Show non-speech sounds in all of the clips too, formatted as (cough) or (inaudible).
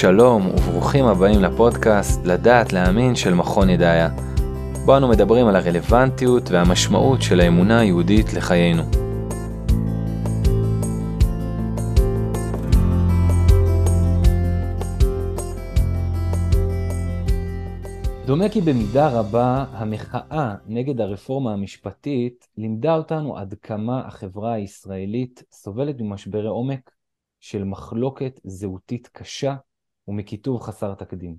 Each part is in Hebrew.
שלום וברוכים הבאים לפודקאסט לדעת להאמין של מכון ידעיה. בו אנו מדברים על הרלוונטיות והמשמעות של האמונה היהודית לחיינו. דומה כי במידה רבה המחאה נגד הרפורמה המשפטית לימדה אותנו עד כמה החברה הישראלית סובלת ממשברי עומק של מחלוקת זהותית קשה ומקיטוב חסר תקדים.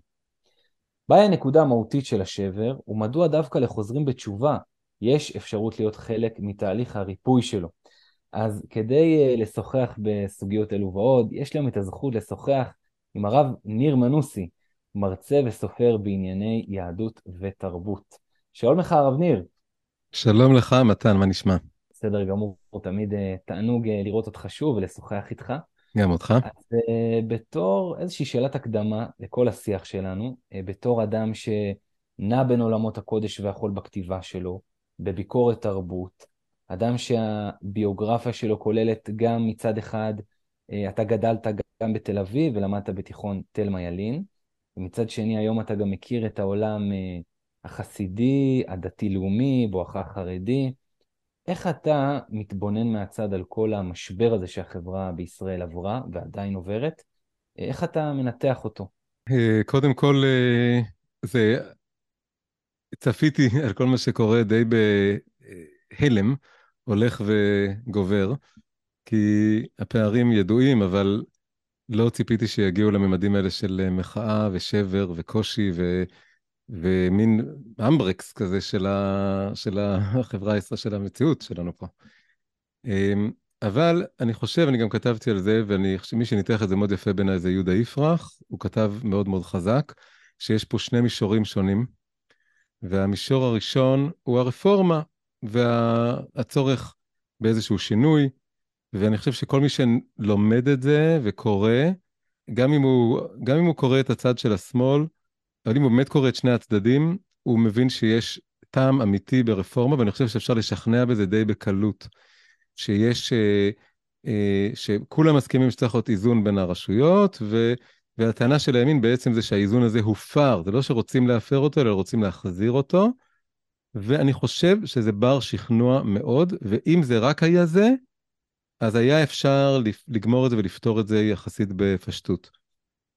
מהי הנקודה המהותית של השבר, ומדוע דווקא לחוזרים בתשובה יש אפשרות להיות חלק מתהליך הריפוי שלו. אז כדי uh, לשוחח בסוגיות אלו ועוד, יש להם את הזכות לשוחח עם הרב ניר מנוסי, מרצה וסופר בענייני יהדות ותרבות. שלום לך, הרב ניר. שלום לך, מתן, מה נשמע? בסדר גמור, תמיד uh, תענוג uh, לראות אותך שוב ולשוחח איתך. גם אותך. אז uh, בתור איזושהי שאלת הקדמה לכל השיח שלנו, uh, בתור אדם שנע בין עולמות הקודש והחול בכתיבה שלו, בביקורת תרבות, אדם שהביוגרפיה שלו כוללת גם מצד אחד, uh, אתה גדלת גם בתל אביב ולמדת בתיכון תלמה ילין, ומצד שני היום אתה גם מכיר את העולם uh, החסידי, הדתי-לאומי, בואכה חרדי. איך אתה מתבונן מהצד על כל המשבר הזה שהחברה בישראל עברה ועדיין עוברת? איך אתה מנתח אותו? אה, קודם כל, אה, זה... צפיתי (laughs) על כל מה שקורה די בהלם, הולך וגובר, כי הפערים ידועים, אבל לא ציפיתי שיגיעו לממדים האלה של מחאה ושבר וקושי ו... ומין אמברקס כזה של, ה, של החברה הישראלית, של המציאות שלנו פה. אמ, אבל אני חושב, אני גם כתבתי על זה, שמי שניתח את זה מאוד יפה בעיניי זה יהודה יפרח, הוא כתב מאוד מאוד חזק, שיש פה שני מישורים שונים, והמישור הראשון הוא הרפורמה והצורך באיזשהו שינוי, ואני חושב שכל מי שלומד את זה וקורא, גם אם הוא, גם אם הוא קורא את הצד של השמאל, אבל אם הוא באמת קורא את שני הצדדים, הוא מבין שיש טעם אמיתי ברפורמה, ואני חושב שאפשר לשכנע בזה די בקלות, שיש, אה, אה, שכולם מסכימים שצריך להיות איזון בין הרשויות, ו, והטענה של הימין בעצם זה שהאיזון הזה הופר, זה לא שרוצים להפר אותו, אלא רוצים להחזיר אותו, ואני חושב שזה בר שכנוע מאוד, ואם זה רק היה זה, אז היה אפשר לגמור את זה ולפתור את זה יחסית בפשטות.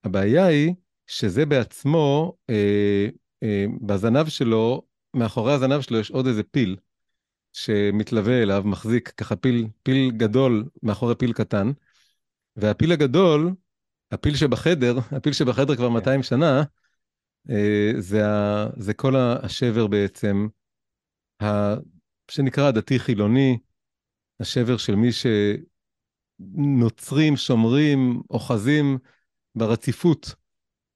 הבעיה היא שזה בעצמו, אה, אה, בזנב שלו, מאחורי הזנב שלו יש עוד איזה פיל שמתלווה אליו, מחזיק ככה פיל, פיל גדול מאחורי פיל קטן, והפיל הגדול, הפיל שבחדר, (laughs) הפיל שבחדר כבר 200 כן. שנה, אה, זה, ה, זה כל השבר בעצם, ה, שנקרא דתי-חילוני, השבר של מי שנוצרים, שומרים, אוחזים ברציפות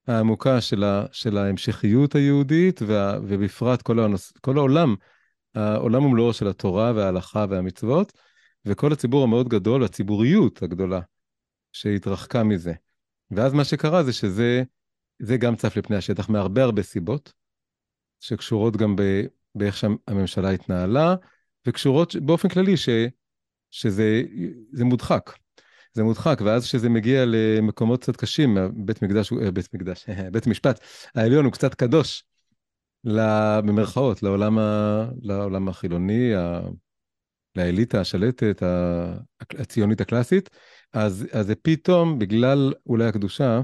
העמוקה של, ה, של ההמשכיות היהודית, וה, ובפרט כל, הנוס, כל העולם, העולם ומלואו של התורה וההלכה והמצוות, וכל הציבור המאוד גדול, הציבוריות הגדולה שהתרחקה מזה. ואז מה שקרה זה שזה זה גם צף לפני השטח מהרבה הרבה סיבות, שקשורות גם ב, באיך שהממשלה התנהלה, וקשורות באופן כללי ש, שזה מודחק. זה מודחק, ואז כשזה מגיע למקומות קצת קשים, בית מקדש, אה, בית מקדש, (laughs) בית משפט העליון הוא קצת קדוש, במרכאות, לעולם, ה, לעולם החילוני, ה, לאליטה השלטת, הציונית הקלאסית, אז, אז זה פתאום, בגלל אולי הקדושה,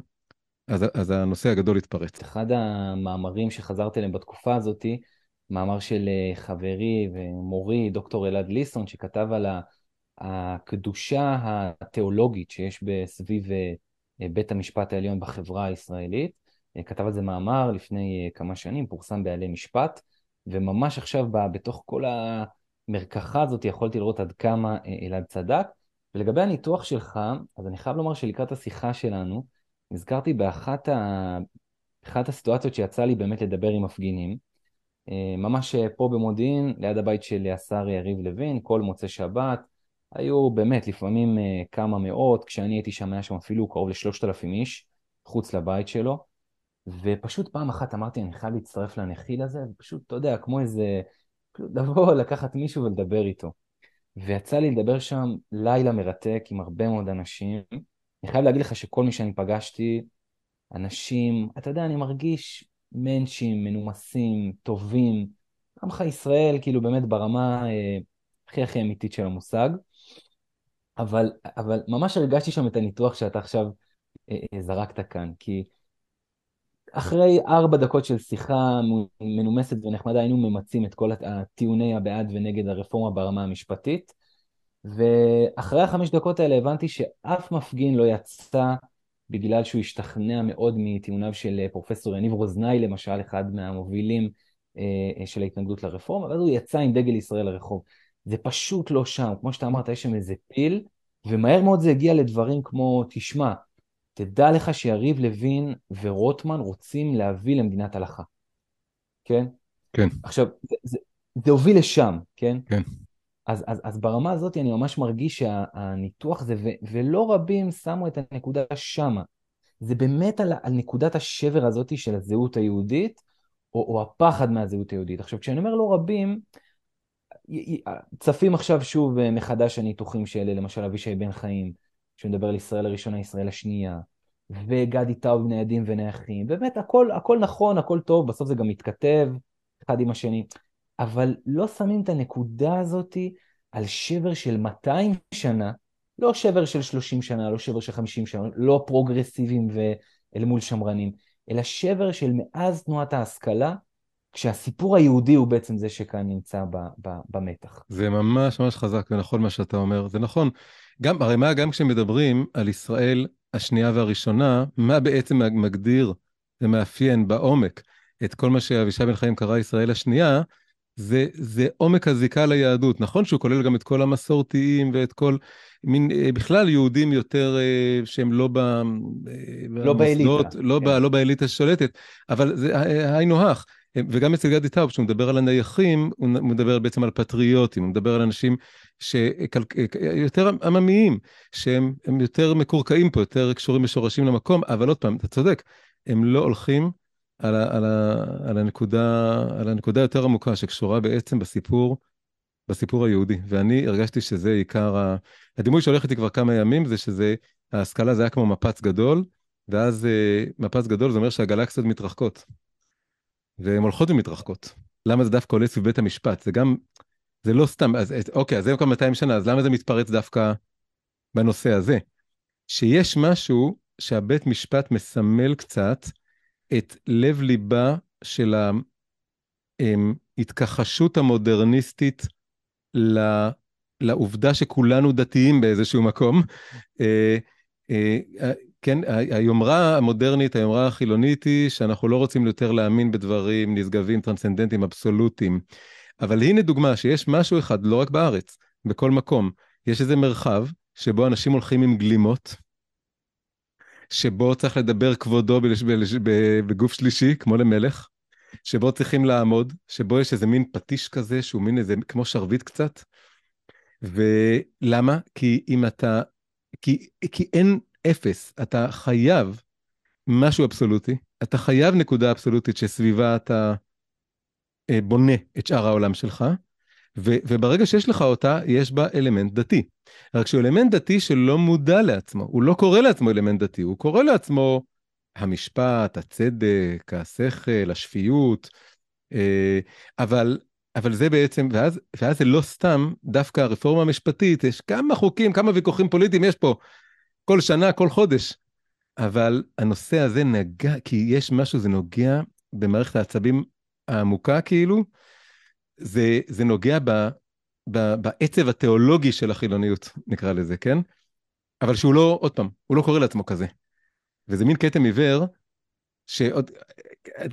אז, אז הנושא הגדול התפרץ. אחד המאמרים שחזרתי אליהם בתקופה הזאתי, מאמר של אה, חברי ומורי, דוקטור אלעד ליסון, שכתב על ה... הקדושה התיאולוגית שיש סביב אה, בית המשפט העליון בחברה הישראלית. אה, כתב על זה מאמר לפני אה, כמה שנים, פורסם בעלי משפט, וממש עכשיו בתוך כל המרקחה הזאת יכולתי לראות עד כמה אלעד צדק. ולגבי הניתוח שלך, אז אני חייב לומר שלקראת השיחה שלנו, נזכרתי באחת ה... אחת הסיטואציות שיצא לי באמת לדבר עם מפגינים, ממש פה במודיעין, ליד הבית של השר יריב לוין, כל מוצאי שבת, היו באמת לפעמים uh, כמה מאות, כשאני הייתי שם היה שם אפילו קרוב לשלושת אלפים איש, חוץ לבית שלו, ופשוט פעם אחת אמרתי, אני חייב להצטרף לנחיל הזה, ופשוט, אתה יודע, כמו איזה, (laughs) לבוא, לקחת מישהו ולדבר איתו. ויצא לי לדבר שם לילה מרתק עם הרבה מאוד אנשים. אני חייב להגיד לך שכל מי שאני פגשתי אנשים, אתה יודע, אני מרגיש מענצ'ים, מנומסים, טובים. עמך ישראל, כאילו באמת ברמה אה, הכי הכי אמיתית של המושג. אבל, אבל ממש הרגשתי שם את הניתוח שאתה עכשיו אה, אה, זרקת כאן, כי אחרי ארבע דקות של שיחה מנומסת ונחמדה, היינו ממצים את כל הטיעוני הבעד ונגד הרפורמה ברמה המשפטית, ואחרי החמש דקות האלה הבנתי שאף מפגין לא יצא בגלל שהוא השתכנע מאוד מטיעוניו של אה, פרופסור יניב רוזנאי, למשל, אחד מהמובילים אה, של ההתנגדות לרפורמה, ואז הוא יצא עם דגל ישראל לרחוב. זה פשוט לא שם, כמו שאתה אמרת, יש שם איזה פיל, ומהר מאוד זה הגיע לדברים כמו, תשמע, תדע לך שיריב לוין ורוטמן רוצים להביא למדינת הלכה, כן? כן. עכשיו, זה, זה, זה הוביל לשם, כן? כן. אז, אז, אז ברמה הזאת אני ממש מרגיש שהניתוח זה, ו, ולא רבים שמו את הנקודה שמה. זה באמת על, על נקודת השבר הזאת של הזהות היהודית, או, או הפחד מהזהות היהודית. עכשיו, כשאני אומר לא רבים, צפים עכשיו שוב אה, מחדש הניתוחים של למשל אבישי בן חיים, שמדבר על ישראל הראשונה, ישראל השנייה, וגדי טאוב בני עדים ונייחים, באמת הכל, הכל נכון, הכל טוב, בסוף זה גם מתכתב אחד עם השני, אבל לא שמים את הנקודה הזאתי על שבר של 200 שנה, לא שבר של 30 שנה, לא שבר של 50 שנה, לא פרוגרסיביים ואל מול שמרנים, אלא שבר של מאז תנועת ההשכלה, כשהסיפור היהודי הוא בעצם זה שכאן נמצא ב, ב, במתח. זה ממש ממש חזק ונכון מה שאתה אומר, זה נכון. גם, הרי מה, גם כשמדברים על ישראל השנייה והראשונה, מה בעצם מגדיר ומאפיין בעומק את כל מה שאבישי בן חיים קרא ישראל השנייה, זה, זה עומק הזיקה ליהדות. נכון שהוא כולל גם את כל המסורתיים ואת כל, מין, אה, בכלל יהודים יותר אה, שהם לא, ב, אה, לא באליטה. לא, כן. ב, לא באליטה השולטת, אבל זה היינו הך. וגם אצל גדי טאוב, כשהוא מדבר על הנייחים, הוא מדבר בעצם על פטריוטים, הוא מדבר על אנשים שיותר עממיים, שהם יותר מקורקעים פה, יותר קשורים בשורשים למקום, אבל עוד פעם, אתה צודק, הם לא הולכים על, ה, על, ה, על, הנקודה, על הנקודה יותר עמוקה, שקשורה בעצם בסיפור, בסיפור היהודי. ואני הרגשתי שזה עיקר, ה... הדימוי שהולך איתי כבר כמה ימים, זה שזה, ההשכלה זה היה כמו מפץ גדול, ואז אה, מפץ גדול זה אומר שהגלקסיות מתרחקות. והן הולכות ומתרחקות. למה זה דווקא עולה סביב בית המשפט? זה גם, זה לא סתם, אז אוקיי, אז זה כבר 200 שנה, אז למה זה מתפרץ דווקא בנושא הזה? שיש משהו שהבית משפט מסמל קצת את לב ליבה של ההתכחשות המודרניסטית לעובדה שכולנו דתיים באיזשהו מקום. כן, היומרה המודרנית, היומרה החילונית היא שאנחנו לא רוצים יותר להאמין בדברים נשגבים, טרנסצנדנטיים, אבסולוטיים. אבל הנה דוגמה שיש משהו אחד, לא רק בארץ, בכל מקום. יש איזה מרחב שבו אנשים הולכים עם גלימות, שבו צריך לדבר כבודו בגוף שלישי, כמו למלך, שבו צריכים לעמוד, שבו יש איזה מין פטיש כזה, שהוא מין איזה, כמו שרביט קצת. ולמה? כי אם אתה, כי, כי אין אפס, אתה חייב משהו אבסולוטי, אתה חייב נקודה אבסולוטית שסביבה אתה אה, בונה את שאר העולם שלך, ו- וברגע שיש לך אותה, יש בה אלמנט דתי. רק שהוא אלמנט דתי שלא מודע לעצמו, הוא לא קורא לעצמו אלמנט דתי, הוא קורא לעצמו המשפט, הצדק, השכל, השפיות, אה, אבל, אבל זה בעצם, ואז, ואז זה לא סתם, דווקא הרפורמה המשפטית, יש כמה חוקים, כמה ויכוחים פוליטיים יש פה, כל שנה, כל חודש. אבל הנושא הזה נגע, כי יש משהו, זה נוגע במערכת העצבים העמוקה כאילו, זה, זה נוגע ב, ב, בעצב התיאולוגי של החילוניות, נקרא לזה, כן? אבל שהוא לא, עוד פעם, הוא לא קורא לעצמו כזה. וזה מין כתם עיוור, שעוד,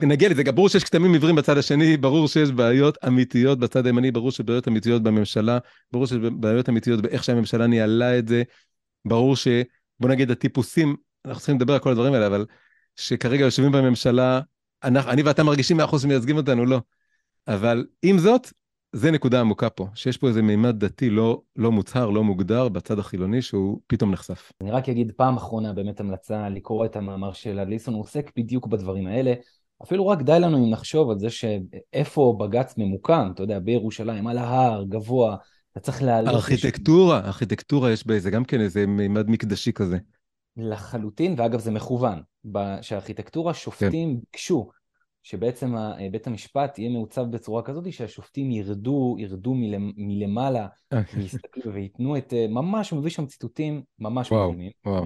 נגיע לזה, ברור שיש כתמים עיוורים בצד השני, ברור שיש בעיות אמיתיות בצד הימני, ברור שיש בעיות אמיתיות בממשלה, ברור שיש בעיות אמיתיות באיך שהממשלה ניהלה את זה, ברור ש... בוא נגיד הטיפוסים, אנחנו צריכים לדבר על כל הדברים האלה, אבל שכרגע יושבים בממשלה, אנחנו, אני ואתה מרגישים מאה אחוז שמייצגים אותנו, לא. אבל עם זאת, זה נקודה עמוקה פה, שיש פה איזה מימד דתי לא, לא מוצהר, לא מוגדר בצד החילוני, שהוא פתאום נחשף. אני רק אגיד פעם אחרונה באמת המלצה לקרוא את המאמר של אליסון, הוא עוסק בדיוק בדברים האלה. אפילו רק די לנו אם נחשוב על זה שאיפה בג"ץ ממוקם, אתה יודע, בירושלים, על ההר, גבוה, אתה צריך לעלות... ארכיטקטורה, ארכיטקטורה יש בזה גם כן איזה מימד מקדשי כזה. לחלוטין, ואגב זה מכוון, שהארכיטקטורה כן. שופטים ביקשו שבעצם בית המשפט יהיה מעוצב בצורה כזאת שהשופטים ירדו, ירדו מלמעלה ויסתכלו וייתנו את, ממש, הוא מביא שם ציטוטים ממש וואו, מדהימים. וואו.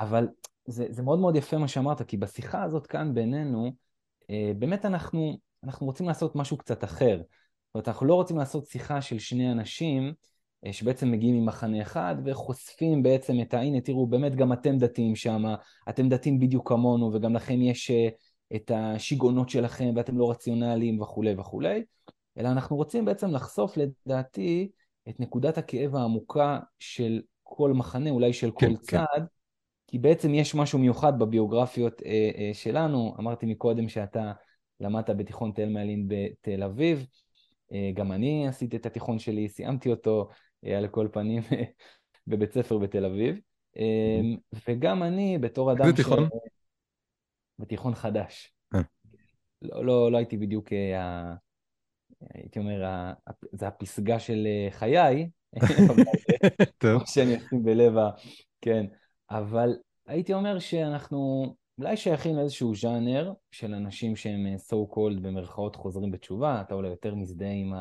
אבל זה, זה מאוד מאוד יפה מה שאמרת, כי בשיחה הזאת כאן בינינו, אה, באמת אנחנו, אנחנו רוצים לעשות משהו קצת אחר. זאת אומרת, אנחנו לא רוצים לעשות שיחה של שני אנשים אה, שבעצם מגיעים ממחנה אחד וחושפים בעצם את ה... הנה, תראו, באמת גם אתם דתיים שם, אתם דתיים בדיוק כמונו, וגם לכם יש אה, את השיגעונות שלכם, ואתם לא רציונליים וכולי וכולי, אלא אנחנו רוצים בעצם לחשוף, לדעתי, את נקודת הכאב העמוקה של כל מחנה, אולי של כן, כל כן, צד, כן. כי בעצם יש משהו מיוחד בביוגרפיות אה, אה, שלנו. אמרתי מקודם שאתה למדת בתיכון תל מעלין בתל אביב, גם אני עשיתי את התיכון שלי, סיימתי אותו אה, על כל פנים (laughs) בבית ספר בתל אביב, אה, וגם אני בתור אדם... איזה תיכון? ש... בתיכון חדש. אה. לא, לא, לא הייתי בדיוק, אה, הייתי אומר, זה הפסגה של אה, חיי, (laughs) (laughs) טוב. שאני אשים בלב ה... כן, אבל הייתי אומר שאנחנו אולי שייכים לאיזשהו ז'אנר של אנשים שהם so called במרכאות חוזרים בתשובה, אתה אולי יותר מזדהה עם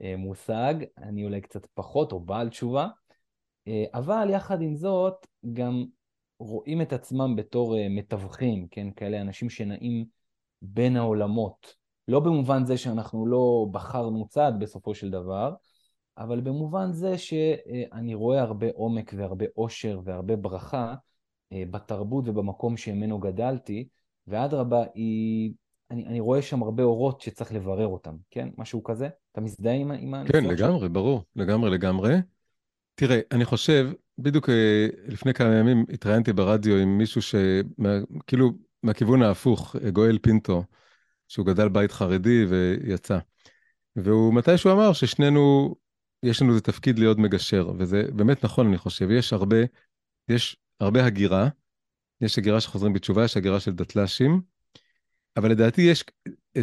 המושג, אני אולי קצת פחות או בעל תשובה, אבל יחד עם זאת גם רואים את עצמם בתור uh, מתווכים, כן? כאלה אנשים שנעים בין העולמות. לא במובן זה שאנחנו לא בחרנו צד בסופו של דבר, אבל במובן זה שאני רואה הרבה עומק והרבה עושר והרבה ברכה בתרבות ובמקום שממנו גדלתי, ואדרבה, היא... אני, אני רואה שם הרבה אורות שצריך לברר אותם, כן? משהו כזה? אתה מזדהה עם, עם כן, לגמרי, ש... ברור, לגמרי, לגמרי. תראה, אני חושב, בדיוק אה, לפני כמה ימים התראיינתי ברדיו עם מישהו שכאילו מהכיוון ההפוך, גואל פינטו, שהוא גדל בית חרדי ויצא. והוא מתישהו אמר ששנינו, יש לנו איזה תפקיד להיות מגשר, וזה באמת נכון, אני חושב. יש הרבה, יש הרבה הגירה, יש הגירה שחוזרים בתשובה, יש הגירה של דתל"שים, אבל לדעתי יש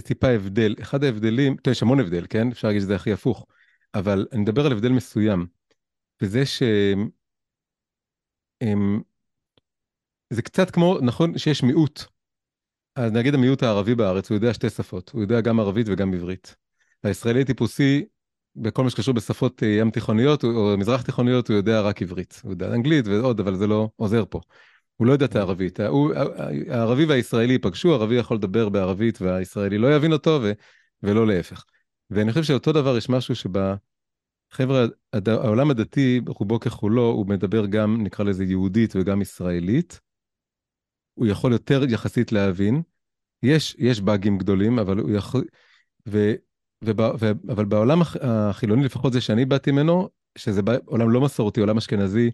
טיפה הבדל. אחד ההבדלים, תראה, יש המון הבדל, כן? אפשר להגיד שזה הכי הפוך, אבל אני מדבר על הבדל מסוים. וזה ש... הם... זה קצת כמו, נכון שיש מיעוט. אז נגיד המיעוט הערבי בארץ, הוא יודע שתי שפות, הוא יודע גם ערבית וגם עברית. הישראלי טיפוסי, בכל מה שקשור בשפות אה, ים תיכוניות או מזרח תיכוניות, הוא יודע רק עברית. הוא יודע אנגלית ועוד, אבל זה לא עוזר פה. הוא לא יודע את הערבית. הוא, הערבי והישראלי ייפגשו, הערבי יכול לדבר בערבית והישראלי לא יבין אותו, ו, ולא להפך. ואני חושב שאותו דבר יש משהו שבה... חבר'ה, הד... העולם הדתי, רובו ככולו, הוא מדבר גם, נקרא לזה יהודית וגם ישראלית. הוא יכול יותר יחסית להבין. יש, יש באגים גדולים, אבל הוא יכול... ו... וב... ו... אבל בעולם החילוני, לפחות זה שאני באתי ממנו, שזה עולם לא מסורתי, עולם אשכנזי,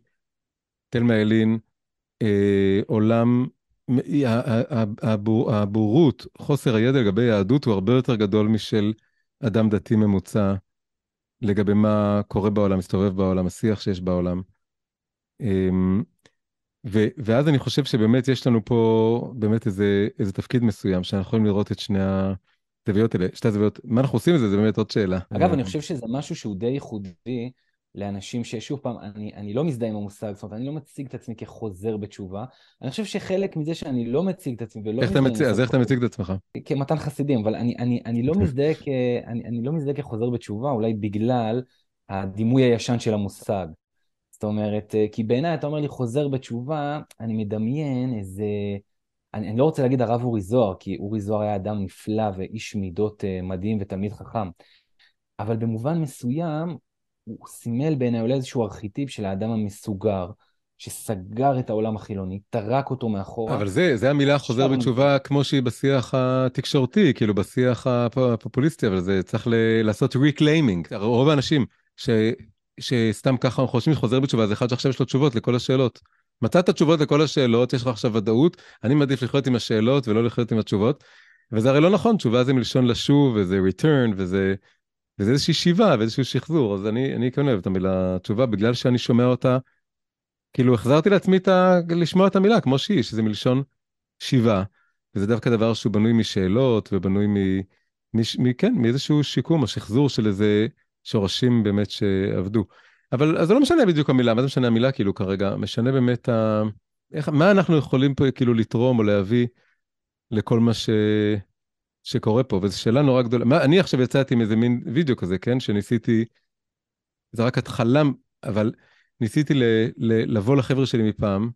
תל מעלין, אה, עולם, הבור... הבורות, חוסר הידע לגבי יהדות הוא הרבה יותר גדול משל אדם דתי ממוצע. לגבי מה קורה בעולם, מסתובב בעולם, השיח שיש בעולם. אמ, ו, ואז אני חושב שבאמת יש לנו פה באמת איזה, איזה תפקיד מסוים, שאנחנו יכולים לראות את שני הזוויות האלה, שתי הזוויות, מה אנחנו עושים עם זה, זה באמת עוד שאלה. אגב, אני חושב שזה משהו שהוא די ייחודי לאנשים ששוב פעם, אני, אני לא מזדהה עם המושג, זאת אומרת, אני לא מציג את עצמי כחוזר בתשובה. אני חושב שחלק מזה שאני לא מציג את עצמי ולא... איך אתה מציג, אז איך אתה מציג את עצמך? כמתן חסידים, אבל אני, אני, אני, לא (laughs) מזדהה כ, אני, אני לא מזדהה כחוזר בתשובה, אולי בגלל הדימוי הישן של המושג. זאת אומרת, כי בעיניי אתה אומר לי חוזר בתשובה, אני מדמיין איזה... אני, אני לא רוצה להגיד הרב אורי זוהר, כי אורי זוהר היה אדם נפלא ואיש מידות אה, מדהים ותלמיד חכם. אבל במובן מסוים, הוא סימל בעיניי אולי איזשהו ארכיטיפ של האדם המסוגר, שסגר את העולם החילוני, טרק אותו מאחורה. אבל זה, זה המילה חוזר בתשובה כמו שהיא בשיח התקשורתי, כאילו בשיח הפופוליסטי, אבל זה צריך ל- לעשות reclaiming. רוב האנשים ש, שסתם ככה חושבים שחוזר בתשובה זה אחד שעכשיו יש לו תשובות לכל השאלות. מצאת תשובות לכל השאלות, יש לך עכשיו ודאות, אני מעדיף לחיות עם השאלות ולא לחיות עם התשובות. וזה הרי לא נכון, תשובה זה מלשון לשוב, וזה return, וזה וזה איזושהי שיבה ואיזשהו שחזור, אז אני, אני כן אוהב את המילה תשובה, בגלל שאני שומע אותה, כאילו החזרתי לעצמי את ה... לשמוע את המילה כמו שהיא, שזה מלשון שיבה, וזה דווקא דבר שהוא בנוי משאלות ובנוי מ... מש... מ... כן, מאיזשהו שיקום או שחזור של איזה שורשים באמת שעבדו. אבל אז זה לא משנה בדיוק המילה, מה זה משנה המילה כאילו כרגע? משנה באמת ה... איך, מה אנחנו יכולים פה כאילו לתרום או להביא לכל מה ש... שקורה פה, וזו שאלה נורא גדולה. מה, אני עכשיו יצאתי עם איזה מין וידאו כזה, כן? שניסיתי, זה רק התחלה, אבל ניסיתי ל, ל, לבוא לחבר'ה שלי מפעם,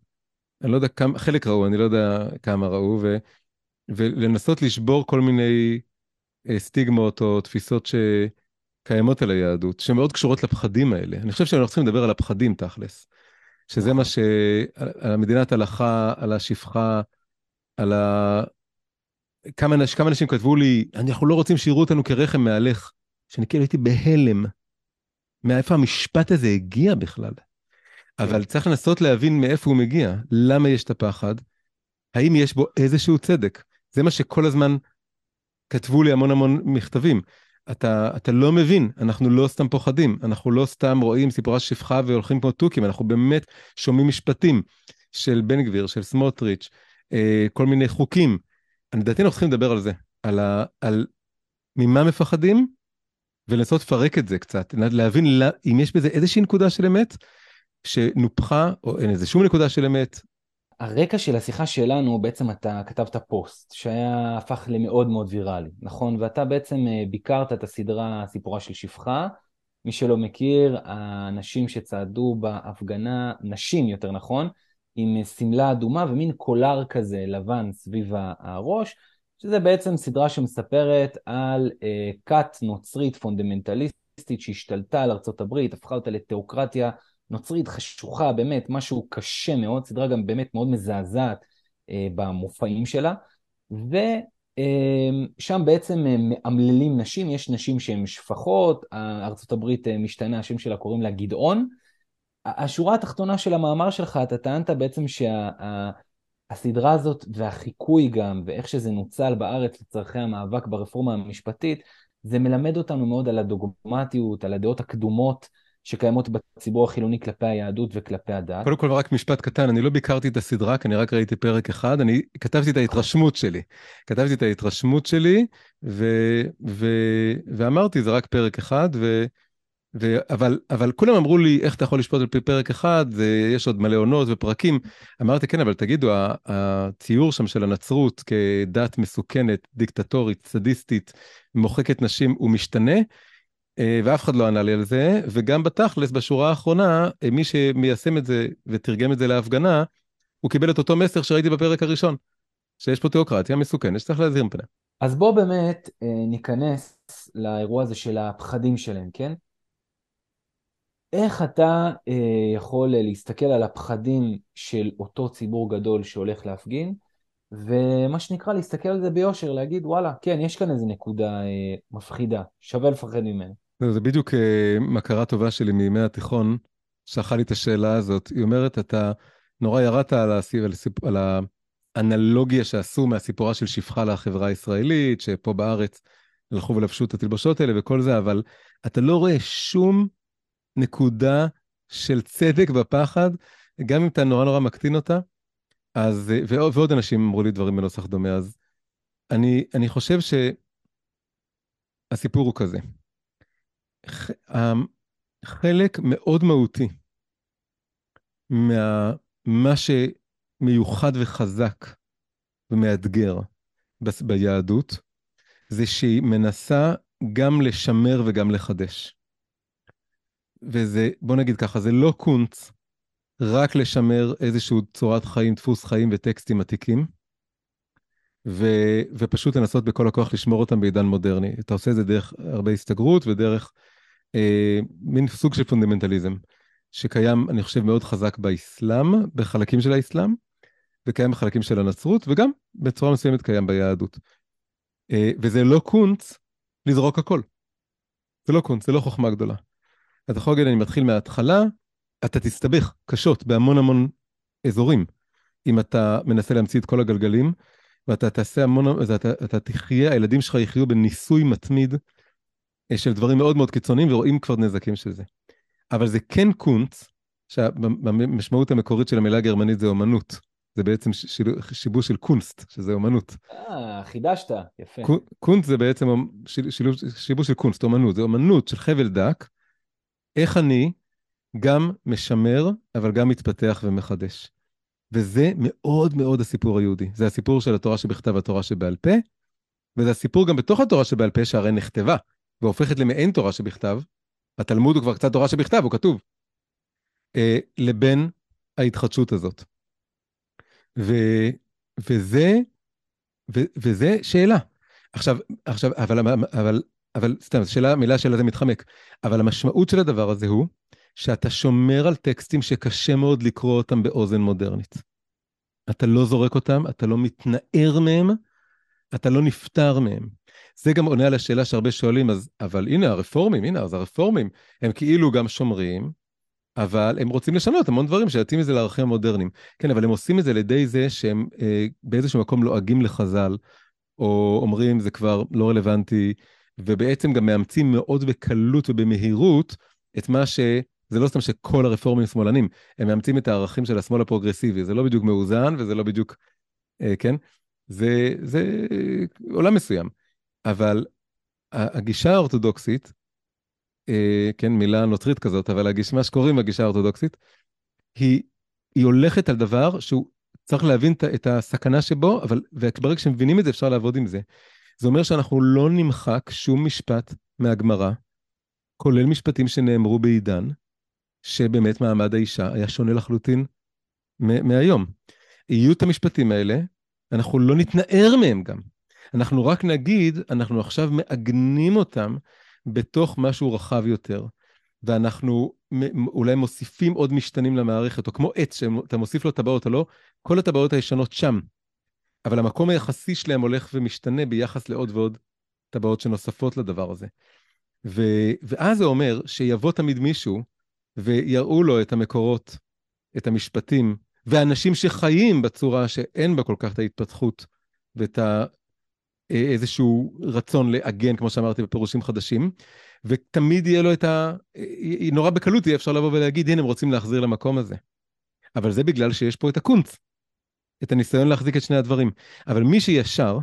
אני לא יודע כמה, חלק ראו, אני לא יודע כמה ראו, ו, ולנסות לשבור כל מיני אה, סטיגמות או תפיסות שקיימות על היהדות, שמאוד קשורות לפחדים האלה. אני חושב שאנחנו צריכים לדבר על הפחדים תכלס. שזה מה ש... על המדינת הלכה, על השפחה, על ה... כמה, אנש, כמה אנשים כתבו לי, אנחנו לא רוצים שיראו אותנו כרחם מהלך, שאני כאילו הייתי בהלם. מאיפה המשפט הזה הגיע בכלל? אבל צריך לנסות להבין מאיפה הוא מגיע, למה יש את הפחד, האם יש בו איזשהו צדק. זה מה שכל הזמן כתבו לי המון המון מכתבים. אתה, אתה לא מבין, אנחנו לא סתם פוחדים, אנחנו לא סתם רואים סיפורה שפחה והולכים כמו תוכים, אנחנו באמת שומעים משפטים של בן גביר, של סמוטריץ', אה, כל מיני חוקים. לדעתי אנחנו צריכים לדבר על זה, על, ה, על ממה מפחדים, ולנסות לפרק את זה קצת, להבין לה, אם יש בזה איזושהי נקודה של אמת, שנופחה, או אין איזה שום נקודה של אמת, הרקע של השיחה שלנו, בעצם אתה כתבת פוסט שהיה הפך למאוד מאוד ויראלי, נכון? ואתה בעצם אה, ביקרת את הסדרה סיפורה של שפחה. מי שלא מכיר, האנשים שצעדו בהפגנה, נשים יותר נכון, עם שמלה אדומה ומין קולר כזה לבן סביב הראש, שזה בעצם סדרה שמספרת על אה, כת נוצרית פונדמנטליסטית שהשתלטה על ארצות הברית, הפכה אותה לתיאוקרטיה נוצרית חשוכה, באמת, משהו קשה מאוד, סדרה גם באמת מאוד מזעזעת אה, במופעים שלה, ושם אה, בעצם אה, מאמללים נשים, יש נשים שהן שפחות, ארה"ב אה, משתנה, השם שלה קוראים לה גדעון. השורה התחתונה של המאמר שלך, אתה טענת בעצם שהסדרה שה, הזאת והחיקוי גם, ואיך שזה נוצל בארץ לצורכי המאבק ברפורמה המשפטית, זה מלמד אותנו מאוד על הדוגמטיות, על הדעות הקדומות שקיימות בציבור החילוני כלפי היהדות וכלפי הדת. קודם כל רק משפט קטן, אני לא ביקרתי את הסדרה, כי אני רק ראיתי פרק אחד, אני כתבתי את ההתרשמות שלי. כתבתי את ההתרשמות שלי, ו, ו, ואמרתי, זה רק פרק אחד, ו, ו, אבל, אבל כולם אמרו לי, איך אתה יכול לשפוט על פי פרק אחד, יש עוד מלא עונות ופרקים. אמרתי, כן, אבל תגידו, הציור שם של הנצרות כדת מסוכנת, דיקטטורית, סדיסטית, מוחקת נשים, הוא משתנה. אה, ואף אחד לא ענה לי על זה, וגם בתכלס, בשורה האחרונה, אה, מי שמיישם את זה ותרגם את זה להפגנה, הוא קיבל את אותו מסר שראיתי בפרק הראשון, שיש פה תיאוקרטיה מסוכנת שצריך להזהיר מפניה. אז בוא באמת אה, ניכנס לאירוע הזה של הפחדים שלהם, כן? איך אתה יכול להסתכל על הפחדים של אותו ציבור גדול שהולך להפגין, ומה שנקרא להסתכל על זה ביושר, להגיד וואלה, כן, יש כאן איזה נקודה מפחידה, שווה לפחד ממנו. לא, זה בדיוק uh, מכרה טובה שלי מימי התיכון, שלחה לי את השאלה הזאת. היא אומרת, אתה נורא ירדת על, הסיפ... על, הסיפ... על האנלוגיה שעשו מהסיפורה של שפחה לחברה הישראלית, שפה בארץ הלכו ולבשו את התלבשות האלה וכל זה, אבל אתה לא רואה שום נקודה של צדק בפחד, גם אם אתה נורא נורא מקטין אותה. אז, ועוד, ועוד אנשים אמרו לי דברים בנוסח דומה, אז אני, אני חושב שהסיפור הוא כזה. חלק מאוד מהותי ממה שמיוחד וחזק ומאתגר ביהדות, זה שהיא מנסה גם לשמר וגם לחדש. וזה, בוא נגיד ככה, זה לא קונץ רק לשמר איזושהי צורת חיים, דפוס חיים וטקסטים עתיקים, ו, ופשוט לנסות בכל הכוח לשמור אותם בעידן מודרני. אתה עושה את זה דרך הרבה הסתגרות ודרך אה, מין סוג של פונדמנטליזם, שקיים, אני חושב, מאוד חזק באסלאם, בחלקים של האסלאם, וקיים בחלקים של הנצרות, וגם בצורה מסוימת קיים ביהדות. אה, וזה לא קונץ לזרוק הכל. זה לא קונץ, זה לא חוכמה גדולה. אתה יכול להגיד, אני מתחיל מההתחלה, אתה תסתבך קשות בהמון המון אזורים. אם אתה מנסה להמציא את כל הגלגלים, ואתה תעשה המון, אתה, אתה תחיה, הילדים שלך יחיו בניסוי מתמיד של דברים מאוד מאוד קיצוניים, ורואים כבר נזקים של זה. אבל זה כן קונץ, שהמשמעות המקורית של המילה הגרמנית זה אומנות. זה בעצם שיבוש של קונסט, שזה אומנות. אה, חידשת, יפה. קונץ זה בעצם שיבוש של קונסט, אומנות. זה אומנות של חבל דק, איך אני גם משמר, אבל גם מתפתח ומחדש. וזה מאוד מאוד הסיפור היהודי. זה הסיפור של התורה שבכתב והתורה שבעל פה, וזה הסיפור גם בתוך התורה שבעל פה, שהרי נכתבה, והופכת למעין תורה שבכתב, התלמוד הוא כבר קצת תורה שבכתב, הוא כתוב, אה, לבין ההתחדשות הזאת. ו, וזה, ו, וזה שאלה. עכשיו, עכשיו, אבל, אבל, אבל סתם, שאלה, מילה שאלה זה מתחמק. אבל המשמעות של הדבר הזה הוא שאתה שומר על טקסטים שקשה מאוד לקרוא אותם באוזן מודרנית. אתה לא זורק אותם, אתה לא מתנער מהם, אתה לא נפטר מהם. זה גם עונה על השאלה שהרבה שואלים, אז, אבל הנה הרפורמים, הנה, אז הרפורמים, הם כאילו גם שומרים, אבל הם רוצים לשנות המון דברים שיתאים מזה לערכים המודרניים. כן, אבל הם עושים את זה על ידי זה שהם אה, באיזשהו מקום לועגים לחז"ל, או אומרים זה כבר לא רלוונטי, ובעצם גם מאמצים מאוד בקלות ובמהירות את מה ש... זה לא סתם שכל הרפורמים שמאלנים, הם מאמצים את הערכים של השמאל הפרוגרסיבי, זה לא בדיוק מאוזן וזה לא בדיוק, אה, כן? זה, זה עולם מסוים. אבל הגישה האורתודוקסית, אה, כן, מילה נוצרית כזאת, אבל הגישה, מה שקוראים הגישה האורתודוקסית, היא, היא הולכת על דבר שהוא צריך להבין את הסכנה שבו, אבל ברגע שמבינים את זה אפשר לעבוד עם זה. זה אומר שאנחנו לא נמחק שום משפט מהגמרא, כולל משפטים שנאמרו בעידן, שבאמת מעמד האישה היה שונה לחלוטין מהיום. יהיו את המשפטים האלה, אנחנו לא נתנער מהם גם. אנחנו רק נגיד, אנחנו עכשיו מעגנים אותם בתוך משהו רחב יותר. ואנחנו אולי מוסיפים עוד משתנים למערכת, או כמו עץ, שאתה מוסיף לו טבעות או לא, כל הטבעות הישנות שם. אבל המקום היחסי שלהם הולך ומשתנה ביחס לעוד ועוד טבעות שנוספות לדבר הזה. ו, ואז זה אומר שיבוא תמיד מישהו ויראו לו את המקורות, את המשפטים, ואנשים שחיים בצורה שאין בה כל כך את ההתפתחות ואת איזשהו רצון לעגן, כמו שאמרתי, בפירושים חדשים, ותמיד יהיה לו את ה... אה, נורא בקלות יהיה אפשר לבוא ולהגיד, הנה, הם רוצים להחזיר למקום הזה. אבל זה בגלל שיש פה את הקונץ, את הניסיון להחזיק את שני הדברים. אבל מי שישר,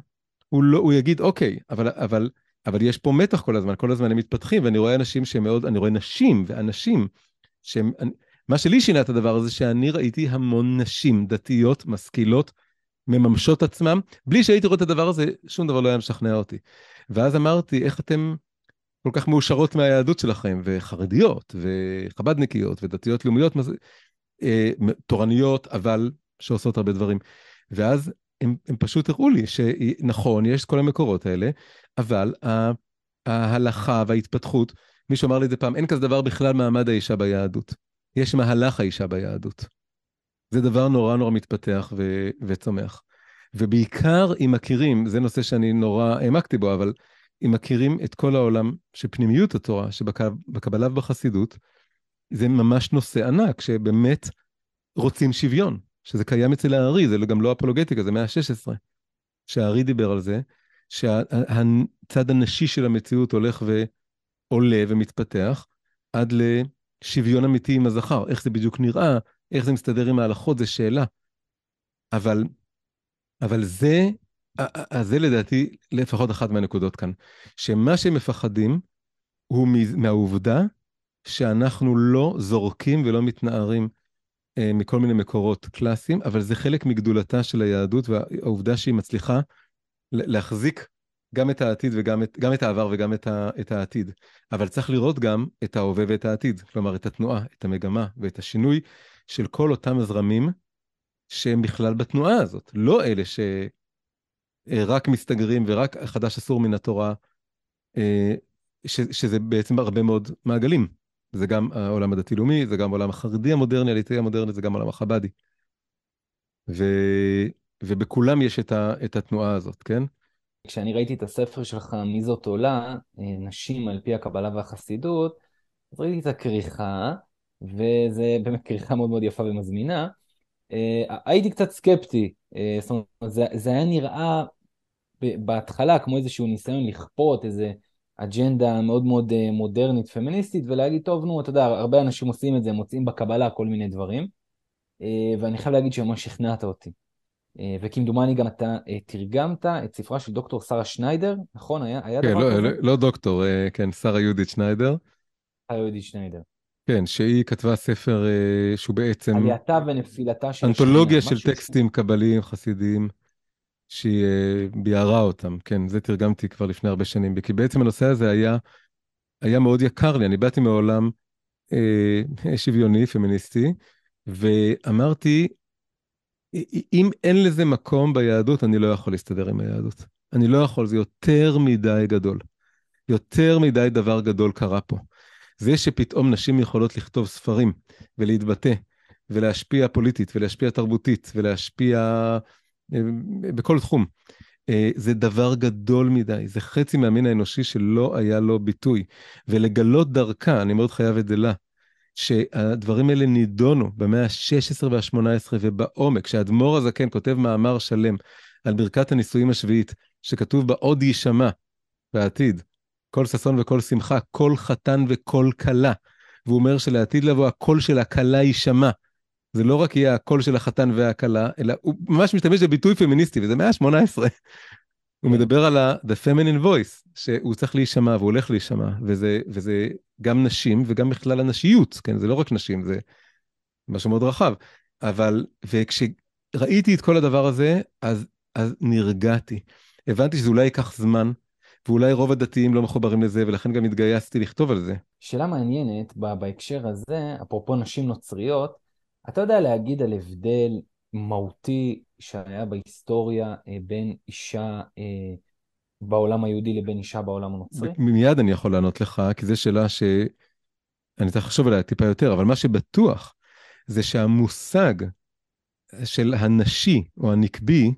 הוא, לא, הוא יגיד, אוקיי, אבל, אבל, אבל יש פה מתח כל הזמן, כל הזמן הם מתפתחים, ואני רואה אנשים שהם מאוד, אני רואה נשים ואנשים שהם... מה שלי שינה את הדבר הזה, שאני ראיתי המון נשים דתיות, משכילות, מממשות עצמם, בלי שהייתי רואה את הדבר הזה, שום דבר לא היה משכנע אותי. ואז אמרתי, איך אתם כל כך מאושרות מהיהדות שלכם, וחרדיות, וחבדניקיות, ודתיות לאומיות, אה, תורניות, אבל שעושות הרבה דברים. ואז הם, הם פשוט הראו לי שנכון, יש כל המקורות האלה, אבל ההלכה וההתפתחות, מישהו אמר לי את זה פעם, אין כזה דבר בכלל מעמד האישה ביהדות. יש מהלך האישה ביהדות. זה דבר נורא נורא מתפתח ו- וצומח. ובעיקר אם מכירים, זה נושא שאני נורא העמקתי בו, אבל אם מכירים את כל העולם של פנימיות התורה, שבקבלה ובחסידות, זה ממש נושא ענק, שבאמת רוצים שוויון, שזה קיים אצל הארי, זה גם לא אפולוגטיקה, זה מאה ה-16, שהארי דיבר על זה, שהצד הנשי של המציאות הולך ועולה ומתפתח עד לשוויון אמיתי עם הזכר. איך זה בדיוק נראה, איך זה מסתדר עם ההלכות, זו שאלה. אבל, אבל זה, זה לדעתי לפחות אחת מהנקודות כאן, שמה שהם מפחדים הוא מהעובדה שאנחנו לא זורקים ולא מתנערים אה, מכל מיני מקורות קלאסיים, אבל זה חלק מגדולתה של היהדות והעובדה שהיא מצליחה להחזיק גם את העתיד וגם את, גם את העבר וגם את, ה, את העתיד. אבל צריך לראות גם את ההווה ואת העתיד, כלומר את התנועה, את המגמה ואת השינוי של כל אותם הזרמים שהם בכלל בתנועה הזאת, לא אלה שרק מסתגרים ורק חדש אסור מן התורה, אה, ש, שזה בעצם הרבה מאוד מעגלים. זה גם העולם הדתי-לאומי, זה גם העולם החרדי המודרני, הליטאי המודרני, זה גם העולם החב"די. ו... ובכולם יש את, ה... את התנועה הזאת, כן? כשאני ראיתי את הספר שלך, מי זאת עולה, אה, נשים על פי הקבלה והחסידות, אז ראיתי את הכריכה, וזה באמת כריכה מאוד מאוד יפה ומזמינה. אה, הייתי קצת סקפטי, אה, זאת אומרת, זה, זה היה נראה בהתחלה כמו איזשהו ניסיון לכפות איזה אג'נדה מאוד מאוד אה, מודרנית, פמיניסטית, ולהגיד, טוב, נו, אתה יודע, הרבה אנשים עושים את זה, מוצאים בקבלה כל מיני דברים, ואני חייב להגיד שממש שכנעת אותי. וכמדומני גם אתה תרגמת את ספרה של דוקטור שרה שניידר, נכון? היה, היה כן, דבר לא, כזה? לא, לא דוקטור, כן, שרה יהודית שניידר. שרה יהודית שניידר. כן, שהיא כתבה ספר אה, שהוא בעצם... עלייתה ונפילתה של. אנתולוגיה של טקסטים קבליים חסידיים, שהיא אה, ביערה אותם. כן, זה תרגמתי כבר לפני הרבה שנים. כי בעצם הנושא הזה היה, היה מאוד יקר לי. אני באתי מעולם אה, שוויוני, פמיניסטי, ואמרתי, אם אין לזה מקום ביהדות, אני לא יכול להסתדר עם היהדות. אני לא יכול, זה יותר מדי גדול. יותר מדי דבר גדול קרה פה. זה שפתאום נשים יכולות לכתוב ספרים ולהתבטא ולהשפיע פוליטית ולהשפיע תרבותית ולהשפיע אה, בכל תחום, אה, זה דבר גדול מדי, זה חצי מהמין האנושי שלא היה לו ביטוי. ולגלות דרכה, אני מאוד חייב את זה לה, שהדברים האלה נידונו במאה ה-16 וה-18 ובעומק, שהאדמו"ר הזקן כותב מאמר שלם על ברכת הנישואים השביעית, שכתוב בה עוד יישמע בעתיד, כל ששון וכל שמחה, כל חתן וכל כלה. והוא אומר שלעתיד לבוא הקול של הכלה יישמע. זה לא רק יהיה הקול של החתן והכלה, אלא הוא ממש משתמש בביטוי פמיניסטי, וזה מאה ה-18. הוא. מדבר על ה- the feminine voice, שהוא צריך להישמע והוא הולך להישמע, וזה, וזה גם נשים וגם בכלל הנשיות, כן? זה לא רק נשים, זה משהו מאוד רחב. אבל, וכשראיתי את כל הדבר הזה, אז, אז נרגעתי. הבנתי שזה אולי ייקח זמן, ואולי רוב הדתיים לא מחוברים לזה, ולכן גם התגייסתי לכתוב על זה. שאלה מעניינת בהקשר הזה, אפרופו נשים נוצריות, אתה יודע להגיד על הבדל מהותי שהיה בהיסטוריה אה, בין אישה אה, בעולם היהודי לבין אישה בעולם הנוצרי? מיד אני יכול לענות לך, כי זו שאלה שאני צריך לחשוב עליה טיפה יותר, אבל מה שבטוח זה שהמושג של הנשי או הנקבי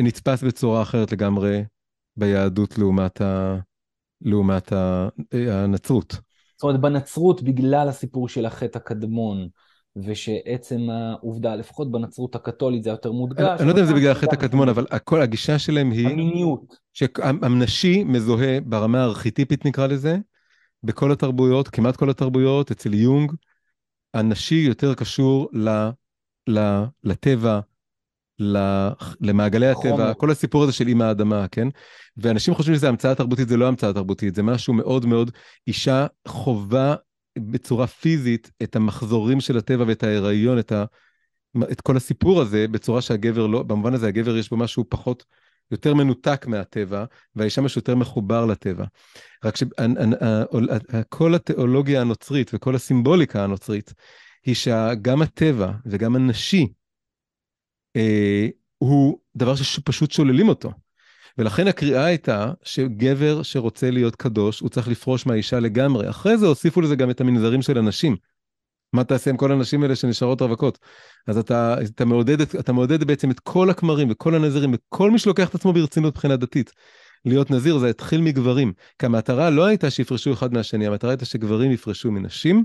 נתפס בצורה אחרת לגמרי ביהדות לעומת, ה... לעומת ה... הנצרות. זאת אומרת, בנצרות, בגלל הסיפור של החטא הקדמון, ושעצם העובדה, לפחות בנצרות הקתולית זה יותר מודגש. אני לא יודע אם זה בגלל החטא הקדמון, אבל כל הגישה שלהם היא... המיניות. שהנשי מזוהה ברמה הארכיטיפית נקרא לזה, בכל התרבויות, כמעט כל התרבויות, אצל יונג, הנשי יותר קשור ל, ל, לטבע, למעגלי הטבע, כל הסיפור הזה של אימא האדמה, כן? ואנשים חושבים שזה המצאה תרבותית, זה לא המצאה תרבותית, זה משהו מאוד מאוד, אישה חווה בצורה פיזית את המחזורים של הטבע ואת ההיריון, את, ה, את כל הסיפור הזה, בצורה שהגבר לא, במובן הזה הגבר יש בו משהו פחות, יותר מנותק מהטבע, והאישה משהו יותר מחובר לטבע. רק שכל התיאולוגיה הנוצרית וכל הסימבוליקה הנוצרית, היא שגם הטבע וגם הנשי, אה, הוא דבר שפשוט שוללים אותו. ולכן הקריאה הייתה שגבר שרוצה להיות קדוש, הוא צריך לפרוש מהאישה לגמרי. אחרי זה הוסיפו לזה גם את המנזרים של הנשים. מה תעשה עם כל הנשים האלה שנשארות רווקות? אז אתה, אתה, מעודד, אתה מעודד בעצם את כל הכמרים וכל הנזירים וכל מי שלוקח את עצמו ברצינות מבחינה דתית. להיות נזיר זה התחיל מגברים, כי המטרה לא הייתה שיפרשו אחד מהשני, המטרה הייתה שגברים יפרשו מנשים,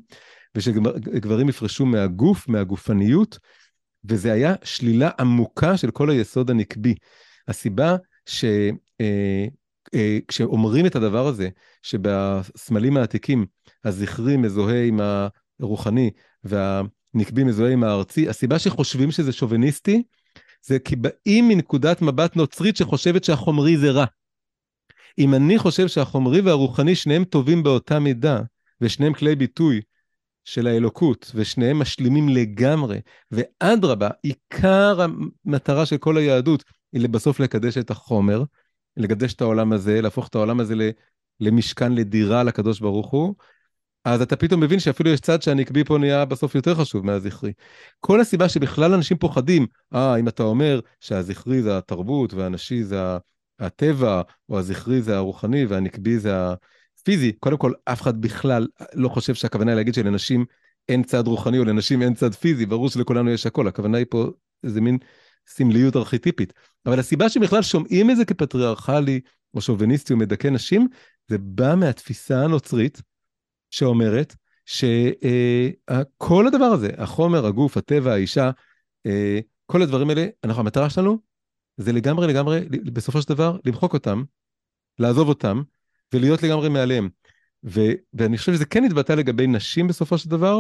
ושגברים יפרשו מהגוף, מהגופניות, וזה היה שלילה עמוקה של כל היסוד הנקבי. הסיבה שכשאומרים אה, אה, את הדבר הזה, שבסמלים העתיקים הזכרי מזוהה עם הרוחני והנקבי מזוהה עם הארצי, הסיבה שחושבים שזה שוביניסטי, זה כי באים מנקודת מבט נוצרית שחושבת שהחומרי זה רע. אם אני חושב שהחומרי והרוחני שניהם טובים באותה מידה, ושניהם כלי ביטוי של האלוקות, ושניהם משלימים לגמרי, ואדרבה, עיקר המטרה של כל היהדות היא לבסוף לקדש את החומר, לקדש את העולם הזה, להפוך את העולם הזה למשכן, לדירה לקדוש ברוך הוא, אז אתה פתאום מבין שאפילו יש צד שהנקבי פה נהיה בסוף יותר חשוב מהזכרי. כל הסיבה שבכלל אנשים פוחדים, אה, אם אתה אומר שהזכרי זה התרבות והנשי זה הטבע, או הזכרי זה הרוחני והנקבי זה הפיזי, קודם כל, אף אחד בכלל לא חושב שהכוונה היא להגיד שלנשים אין צד רוחני או לנשים אין צד פיזי, ברור שלכולנו יש הכל, הכוונה היא פה איזה מין סמליות ארכיטיפית. אבל הסיבה שבכלל שומעים את זה כפטריארכלי או שוביניסטי או מדכא נשים, זה בא מהתפיסה הנוצרית שאומרת שכל הדבר הזה, החומר, הגוף, הטבע, האישה, אה, כל הדברים האלה, אנחנו, המטרה שלנו זה לגמרי לגמרי, בסופו של דבר, למחוק אותם, לעזוב אותם ולהיות לגמרי מעליהם. ו, ואני חושב שזה כן התבטא לגבי נשים בסופו של דבר,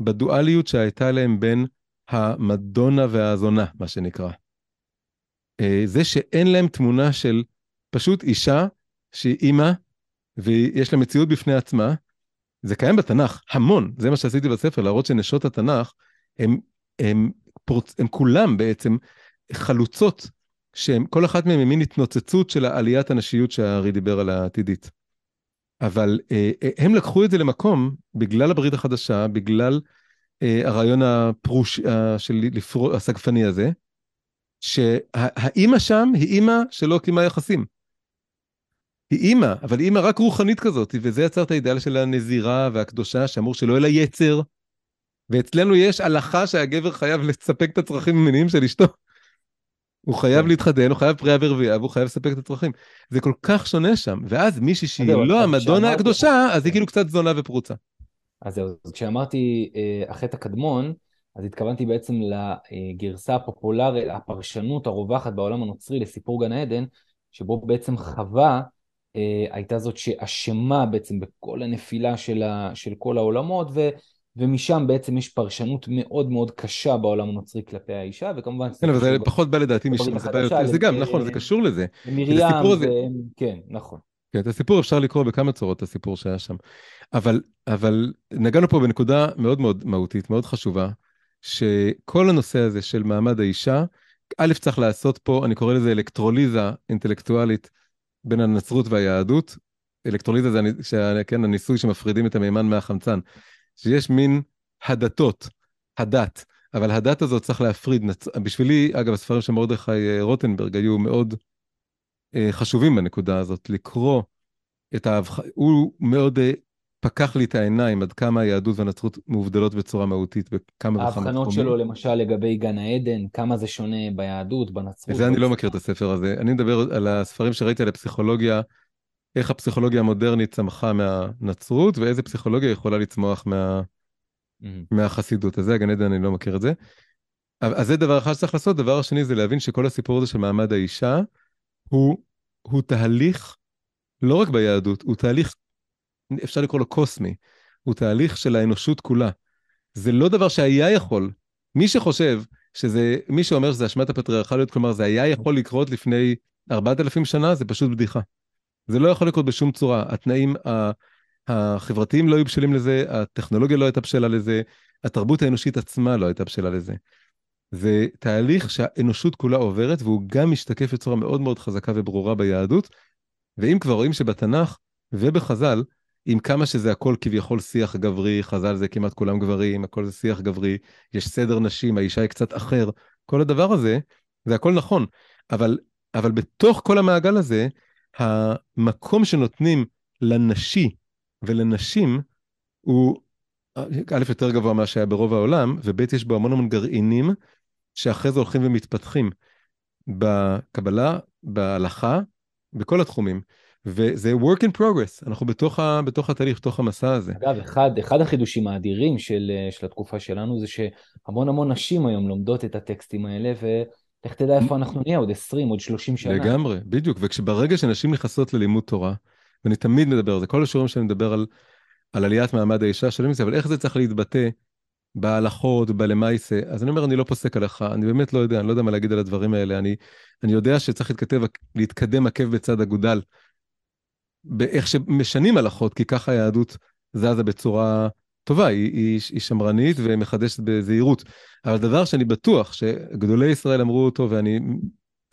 בדואליות שהייתה להם בין המדונה והזונה, מה שנקרא. אה, זה שאין להם תמונה של פשוט אישה שהיא אימא, ויש לה מציאות בפני עצמה, זה קיים בתנ"ך, המון, זה מה שעשיתי בספר, להראות שנשות התנ"ך, הם, הם, פורצ... הם כולם בעצם חלוצות, שהם, כל אחת מהן היא מין התנוצצות של העליית הנשיות שהארי דיבר על העתידית. אבל אה, אה, הם לקחו את זה למקום, בגלל הברית החדשה, בגלל אה, הרעיון הפרוש, אה, של לפרו, הסגפני הזה, שהאימא שם היא אימא שלא קיימה יחסים. היא אימא, אבל אימא רק רוחנית כזאת, וזה יצר את האידאל של הנזירה והקדושה, שאמור שלא יהיה לה יצר. ואצלנו יש הלכה שהגבר חייב לספק את הצרכים המיניים של אשתו. הוא חייב כן. להתחתן, הוא חייב פריאה ורבייה, והוא חייב לספק את הצרכים. זה כל כך שונה שם, ואז מישהי שהיא לא המדונה הקדושה, אז היא כאילו קצת זונה ופרוצה. אז זהו, אז כשאמרתי אה, החטא הקדמון, אז התכוונתי בעצם לגרסה הפופולרית, הפרשנות הרווחת בעולם הנוצרי לסיפור גן העדן, שבו בעצם חווה אה, הייתה זאת שאשמה בעצם בכל הנפילה של, ה, של כל העולמות, ומשם בעצם יש פרשנות מאוד מאוד קשה בעולם הנוצרי כלפי האישה, וכמובן... כן, אבל זה פחות בא לדעתי משם, זה בא יותר, זה גם, נכון, זה קשור לזה. מרים, כן, נכון. כן, את הסיפור אפשר לקרוא בכמה צורות, את הסיפור שהיה שם. אבל, אבל נגענו פה בנקודה מאוד מאוד מהותית, מאוד חשובה, שכל הנושא הזה של מעמד האישה, א', צריך לעשות פה, אני קורא לזה אלקטרוליזה אינטלקטואלית בין הנצרות והיהדות. אלקטרוליזה זה כן, הניסוי שמפרידים את המימן מהחמצן. שיש מין הדתות, הדת, אבל הדת הזאת צריך להפריד. נצ... בשבילי, אגב, הספרים של מרדכי אה, רוטנברג היו מאוד אה, חשובים בנקודה הזאת, לקרוא את ההבח... הוא מאוד אה, פקח לי את העיניים עד כמה היהדות והנצרות מובדלות בצורה מהותית בכמה וכמה תחומים. ההבחנות שלו למשל לגבי גן העדן, כמה זה שונה ביהדות, בנצרות. זה אני לא מכיר את הספר הזה. אני מדבר על הספרים שראיתי על הפסיכולוגיה, איך הפסיכולוגיה המודרנית צמחה מהנצרות, ואיזה פסיכולוגיה יכולה לצמוח מה... mm-hmm. מהחסידות. אז זה הגן עדן, אני לא מכיר את זה. אז זה דבר אחד שצריך לעשות. דבר שני זה להבין שכל הסיפור הזה של מעמד האישה, הוא, הוא תהליך, לא רק ביהדות, הוא תהליך אפשר לקרוא לו קוסמי, הוא תהליך של האנושות כולה. זה לא דבר שהיה יכול. מי שחושב שזה, מי שאומר שזה אשמת הפטריארכליות, כלומר זה היה יכול לקרות לפני 4,000 שנה, זה פשוט בדיחה. זה לא יכול לקרות בשום צורה. התנאים החברתיים לא היו בשלים לזה, הטכנולוגיה לא הייתה בשלה לזה, התרבות האנושית עצמה לא הייתה בשלה לזה. זה תהליך שהאנושות כולה עוברת, והוא גם משתקף בצורה מאוד מאוד חזקה וברורה ביהדות. ואם כבר רואים שבתנ"ך ובחז"ל, עם כמה שזה הכל כביכול שיח גברי, חז"ל זה כמעט כולם גברים, הכל זה שיח גברי, יש סדר נשים, האישה היא קצת אחר, כל הדבר הזה, זה הכל נכון, אבל, אבל בתוך כל המעגל הזה, המקום שנותנים לנשי ולנשים הוא א', יותר גבוה ממה שהיה ברוב העולם, וב', יש בו המון המון גרעינים שאחרי זה הולכים ומתפתחים בקבלה, בהלכה, בכל התחומים. וזה work in progress, אנחנו בתוך, ה, בתוך התהליך, בתוך המסע הזה. אגב, אחד, אחד החידושים האדירים של, של התקופה שלנו זה שהמון המון נשים היום לומדות את הטקסטים האלה, ולך תדע איפה אנחנו נהיה עוד 20, עוד 30 שנה. לגמרי, בדיוק, וכשברגע שנשים נכנסות ללימוד תורה, ואני תמיד מדבר על זה, כל השיעורים שאני מדבר על, על עליית מעמד האישה, שואלים את זה, אבל איך זה צריך להתבטא בהלכות, בלמייסה, אז אני אומר, אני לא פוסק עליך, אני באמת לא יודע, אני לא יודע מה להגיד על הדברים האלה, אני, אני יודע שצריך להתכתב, להתקדם עקב בצד אגודל. באיך שמשנים הלכות, כי ככה היהדות זזה בצורה טובה, היא, היא, היא שמרנית ומחדשת בזהירות. אבל דבר שאני בטוח שגדולי ישראל אמרו אותו, ואני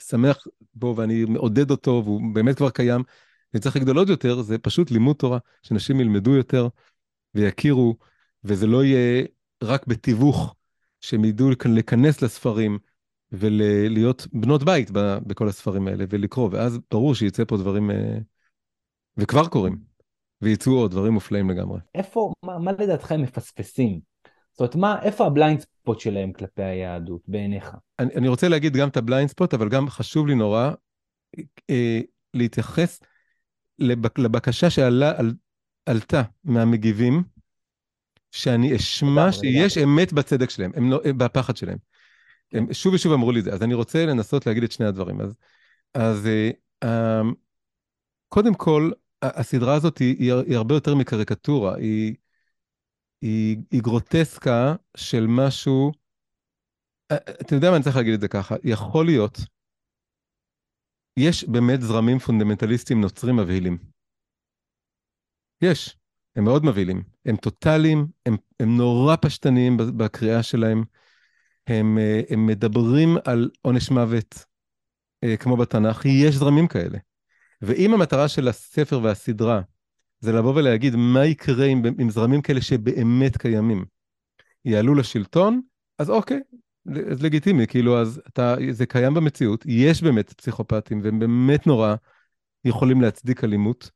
שמח בו ואני מעודד אותו, והוא באמת כבר קיים, וצריך לגדול עוד יותר, זה פשוט לימוד תורה, שאנשים ילמדו יותר ויכירו, וזה לא יהיה רק בתיווך, שהם ידעו להיכנס לספרים ולהיות בנות בית בכל הספרים האלה ולקרוא, ואז ברור שיצא פה דברים אה, וכבר קורים, וייצאו עוד דברים מופלאים לגמרי. איפה, מה, מה לדעתך הם מפספסים? זאת אומרת, מה, איפה ה blind spot שלהם כלפי היהדות בעיניך? אני, אני רוצה להגיד גם את ה blind spot, אבל גם חשוב לי נורא אה, להתייחס לבק, לבקשה שעלתה על, מהמגיבים, שאני אשמע שיש אמת בצדק שלהם, הם לא, בפחד שלהם. הם שוב ושוב אמרו לי את זה, אז אני רוצה לנסות להגיד את שני הדברים. אז, אז אה, קודם כל, הסדרה הזאת היא, היא, הרבה יותר מקריקטורה, היא, היא, היא גרוטסקה של משהו, אתה יודע מה אני צריך להגיד את זה ככה, יכול להיות, יש באמת זרמים פונדמנטליסטיים נוצרים מבהילים. יש. הם מאוד מבהילים. הם טוטאליים, הם, הם נורא פשטניים בקריאה שלהם. הם, אה, הם מדברים על עונש מוות, אה, כמו בתנ"ך, יש זרמים כאלה. ואם המטרה של הספר והסדרה זה לבוא ולהגיד מה יקרה עם, עם זרמים כאלה שבאמת קיימים, יעלו לשלטון, אז אוקיי, אז לגיטימי, כאילו, אז אתה, זה קיים במציאות, יש באמת פסיכופטים, והם באמת נורא יכולים להצדיק אלימות.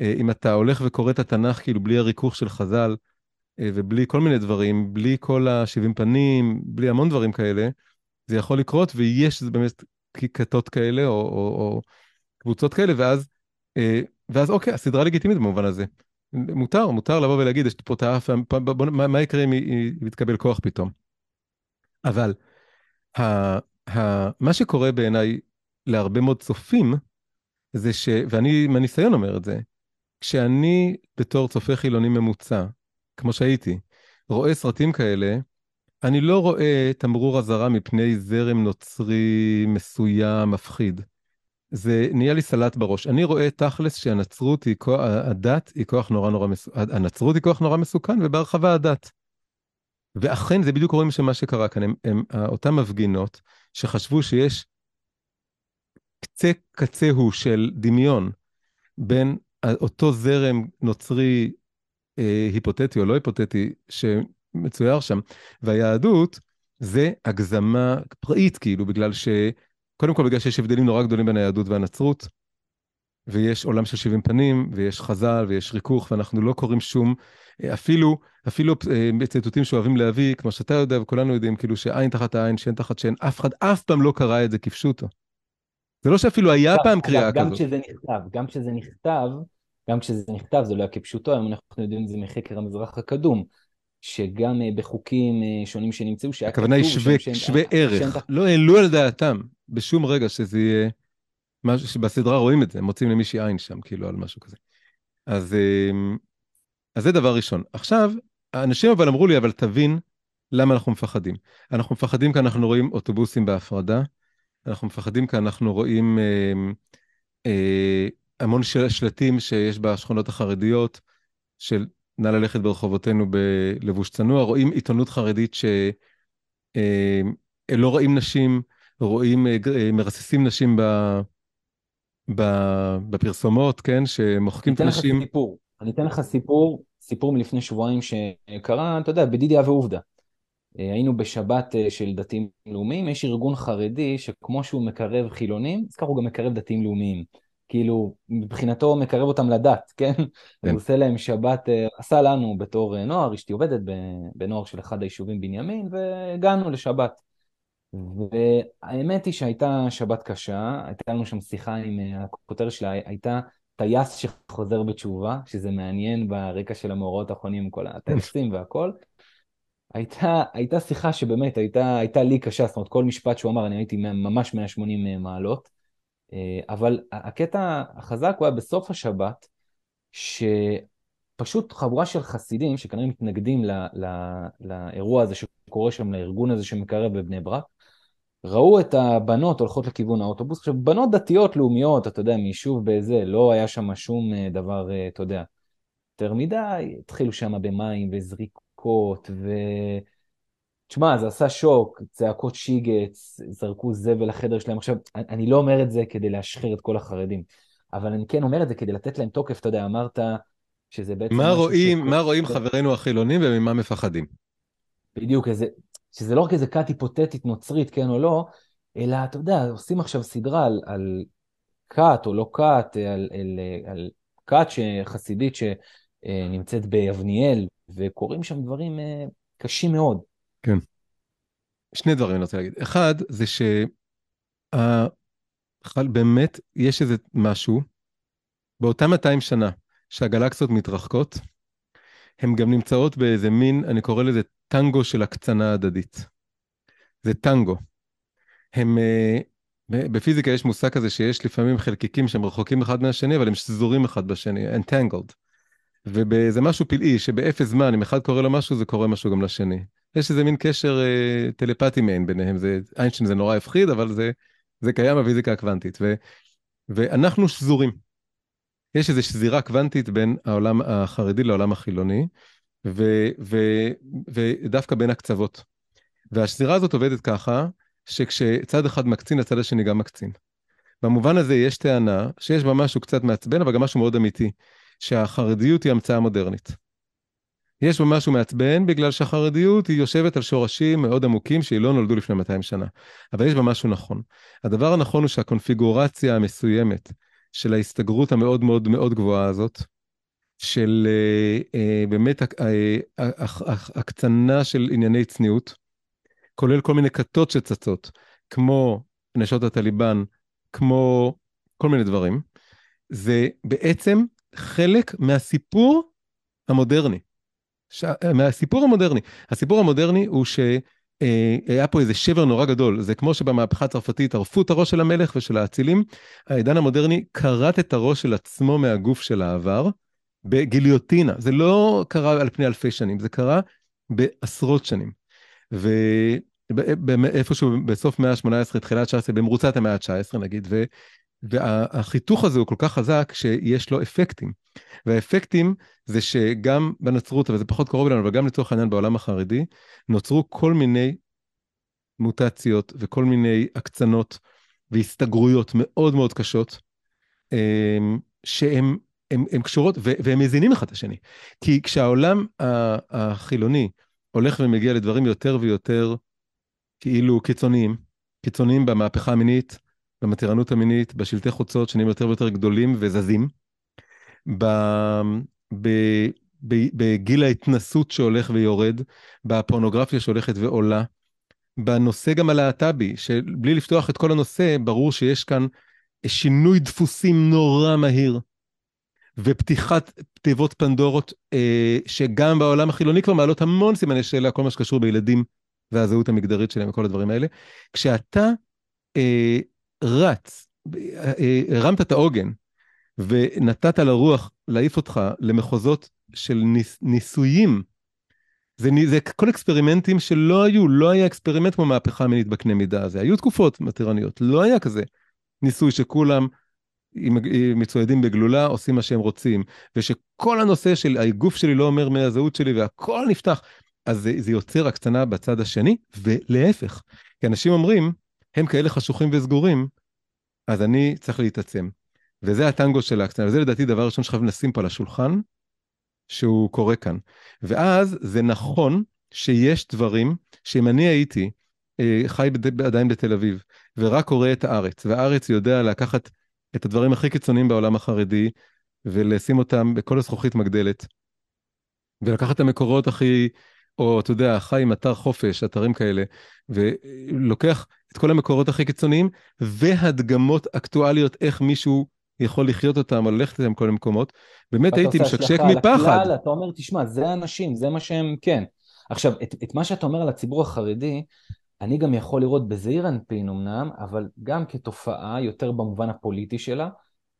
אה, אם אתה הולך וקורא את התנ"ך, כאילו, בלי הריכוך של חז"ל, אה, ובלי כל מיני דברים, בלי כל השבעים פנים, בלי המון דברים כאלה, זה יכול לקרות, ויש באמת כיתות כאלה, או, או, או קבוצות כאלה, ואז, אה, ואז אוקיי, הסדרה לגיטימית במובן הזה. מותר, מותר לבוא ולהגיד, יש פה את האף, מה, יקרה אם היא תתקבל כוח פתאום? אבל ה, ה, מה שקורה בעיניי להרבה מאוד צופים, זה ש... ואני מהניסיון אומר את זה, כשאני בתור צופה חילוני ממוצע, כמו שהייתי, רואה סרטים כאלה, אני לא רואה תמרור אזהרה מפני זרם נוצרי מסוים, מפחיד. זה נהיה לי סלט בראש. אני רואה תכלס שהנצרות היא כוח, הדת היא כוח נורא נורא מסוכן, הנצרות היא כוח נורא מסוכן, ובהרחבה הדת. ואכן זה בדיוק רואים מה שקרה כאן, הם, הם, אותם מפגינות שחשבו שיש קצה קצהו של דמיון בין אותו זרם נוצרי אה, היפותטי או לא היפותטי שמצויר שם, והיהדות זה הגזמה פראית כאילו, בגלל ש... קודם כל בגלל שיש הבדלים נורא גדולים בין היהדות והנצרות, ויש עולם של 70 פנים, ויש חז"ל, ויש ריכוך, ואנחנו לא קוראים שום, אפילו, אפילו אה, ציטוטים שאוהבים להביא, כמו שאתה יודע וכולנו יודעים, כאילו שעין תחת העין, שן תחת שן, אף אחד אף פעם לא קרא את זה כפשוטו. זה לא שאפילו היה פעם קריאה גם כזאת. כשזה נכתב, גם כשזה נכתב, גם כשזה נכתב זה לא היה כפשוטו, היום אנחנו יודעים את זה מחקר המזרח הקדום. שגם אה, בחוקים אה, שונים שנמצאו, שהיה כתוב... הכוונה היא שווה, ערך, לא העלו על דעתם בשום רגע שזה יהיה... משהו שבסדרה רואים את זה, מוצאים למישהי עין שם, כאילו, על משהו כזה. אז, אמ, אז זה דבר ראשון. עכשיו, האנשים אבל אמרו לי, אבל תבין למה אנחנו מפחדים. אנחנו מפחדים כי אנחנו רואים אוטובוסים בהפרדה, אנחנו מפחדים כי אנחנו רואים אה, אה, המון של, שלטים שיש בשכונות החרדיות, של נא ללכת ברחובותינו בלבוש צנוע, רואים עיתונות חרדית שלא אה, רואים נשים, רואים, אה, אה, מרססים נשים ב... בפרסומות, כן, שמוחקים את הנשים. אני אתן לך סיפור, אני אתן לך סיפור, סיפור מלפני שבועיים שקרה, אתה יודע, בדידיה ועובדה. היינו בשבת של דתיים לאומיים, יש ארגון חרדי שכמו שהוא מקרב חילונים, אז ככה הוא גם מקרב דתיים לאומיים. כאילו, מבחינתו מקרב אותם לדת, כן? כן. הוא עושה להם שבת, אה, עשה לנו בתור נוער, אשתי עובדת בנוער של אחד היישובים בנימין, והגענו לשבת. והאמת היא שהייתה שבת קשה, הייתה לנו שם שיחה עם, אה, הכותרת שלה הייתה טייס שחוזר בתשובה, שזה מעניין ברקע של המאורעות האחרונים, כל הטייסים (laughs) והכל. הייתה, הייתה שיחה שבאמת הייתה, הייתה לי קשה, זאת אומרת כל משפט שהוא אמר אני הייתי ממש 180 אה, מעלות, אה, אבל הקטע החזק הוא היה בסוף השבת, שפשוט חבורה של חסידים שכנראה מתנגדים ל, ל, לאירוע הזה שקורה שם, לארגון הזה שמקרב בבני ברק, ראו את הבנות הולכות לכיוון האוטובוס. עכשיו, בנות דתיות לאומיות, אתה יודע, מיישוב בזה, לא היה שם שום אה, דבר, אה, אתה יודע, יותר מדי, התחילו שם במים וזריקות, ו... תשמע, זה עשה שוק, צעקות שיגץ, זרקו זבל לחדר שלהם. עכשיו, אני לא אומר את זה כדי להשחיר את כל החרדים, אבל אני כן אומר את זה כדי לתת להם תוקף, אתה יודע, אמרת שזה בעצם... מה רואים, שכל... מה רואים חברינו החילונים וממה מפחדים? בדיוק, איזה, שזה לא רק איזה כת היפותטית נוצרית, כן או לא, אלא אתה יודע, עושים עכשיו סדרה על, על כת או לא כת, על, על, על כת חסידית שנמצאת ביבניאל, וקורים שם דברים אה, קשים מאוד. כן. שני דברים אני רוצה להגיד. אחד, זה שבאמת יש איזה משהו, באותם 200 שנה שהגלקסיות מתרחקות, הן גם נמצאות באיזה מין, אני קורא לזה טנגו של הקצנה הדדית. זה טנגו. הם, אה, בפיזיקה יש מושג כזה שיש לפעמים חלקיקים שהם רחוקים אחד מהשני, אבל הם שזורים אחד בשני, entangled. וזה משהו פלאי, שבאפס זמן, אם אחד קורא לו משהו, זה קורה משהו גם לשני. יש איזה מין קשר אה, טלפתי מעין ביניהם, זה, איינשטיין זה נורא הפחיד, אבל זה, זה קיים בפיזיקה הקוונטית. ו, ואנחנו שזורים. יש איזו שזירה קוונטית בין העולם החרדי לעולם החילוני, ו, ו, ודווקא בין הקצוות. והשזירה הזאת עובדת ככה, שכשצד אחד מקצין, הצד השני גם מקצין. במובן הזה יש טענה שיש בה משהו קצת מעצבן, אבל גם משהו מאוד אמיתי, שהחרדיות היא המצאה מודרנית. יש בה משהו מעצבן בגלל שהחרדיות היא יושבת על שורשים מאוד עמוקים שהיא לא נולדו לפני 200 שנה. אבל יש בה משהו נכון. הדבר הנכון הוא שהקונפיגורציה המסוימת של ההסתגרות המאוד מאוד מאוד גבוהה הזאת, של uh, uh, באמת הקצנה של ענייני צניעות, כולל כל מיני כתות שצצות, כמו נשות הטליבן, כמו כל מיני דברים, זה בעצם חלק מהסיפור המודרני. ש... מהסיפור המודרני. הסיפור המודרני הוא שהיה אה, פה איזה שבר נורא גדול, זה כמו שבמהפכה הצרפתית ערפו את הראש של המלך ושל האצילים, העידן המודרני כרת את הראש של עצמו מהגוף של העבר בגיליוטינה. זה לא קרה על פני אלפי שנים, זה קרה בעשרות שנים. ו... איפשהו בסוף מאה ה-18, תחילת ה-19, במרוצת המאה ה-19 נגיד, והחיתוך הזה הוא כל כך חזק שיש לו אפקטים. והאפקטים זה שגם בנצרות, אבל זה פחות קרוב אלינו, אבל גם לצורך העניין בעולם החרדי, נוצרו כל מיני מוטציות וכל מיני הקצנות והסתגרויות מאוד מאוד קשות, אמ, שהן הם, הם קשורות והם מזינים אחד את השני. כי כשהעולם החילוני הולך ומגיע לדברים יותר ויותר כאילו קיצוניים, קיצוניים במהפכה המינית, במתירנות המינית, בשלטי חוצות שנהיים יותר ויותר גדולים וזזים, ב, ב, ב, בגיל ההתנסות שהולך ויורד, בפורנוגרפיה שהולכת ועולה, בנושא גם הלהט"בי, שבלי לפתוח את כל הנושא, ברור שיש כאן שינוי דפוסים נורא מהיר, ופתיחת תיבות פנדורות, אה, שגם בעולם החילוני כבר מעלות המון סימני שאלה, כל מה שקשור בילדים והזהות המגדרית שלהם וכל הדברים האלה. כשאתה אה, רץ, הרמת את העוגן ונתת לרוח להעיף אותך למחוזות של ניס, ניסויים, זה, זה כל אקספרימנטים שלא היו, לא היה אקספרימנט כמו מהפכה מינית בקנה מידה הזה, היו תקופות מתירניות, לא היה כזה ניסוי שכולם מצוידים בגלולה, עושים מה שהם רוצים, ושכל הנושא של הגוף שלי לא אומר מהזהות שלי והכל נפתח. אז זה, זה יוצר הקצנה בצד השני, ולהפך. כי אנשים אומרים, הם כאלה חשוכים וסגורים, אז אני צריך להתעצם. וזה הטנגו של ההקצנה, וזה לדעתי דבר ראשון שחייבים לשים פה על השולחן, שהוא קורה כאן. ואז זה נכון שיש דברים שאם אני הייתי אה, חי. עדיין בתל אביב, ורק קורא את הארץ, והארץ יודע לקחת את הדברים הכי קיצוניים בעולם החרדי, ולשים אותם בכל הזכוכית מגדלת, ולקחת את המקורות הכי או אתה יודע, חי עם אתר חופש, אתרים כאלה, ולוקח את כל המקורות הכי קיצוניים, והדגמות אקטואליות, איך מישהו יכול לחיות אותם, או ללכת איתם כל המקומות, באמת הייתי משקשק מפחד. לכלל, אתה אומר, תשמע, זה האנשים, זה מה שהם, כן. עכשיו, את, את מה שאתה אומר על הציבור החרדי, אני גם יכול לראות בזעיר אנפין אמנם, אבל גם כתופעה יותר במובן הפוליטי שלה,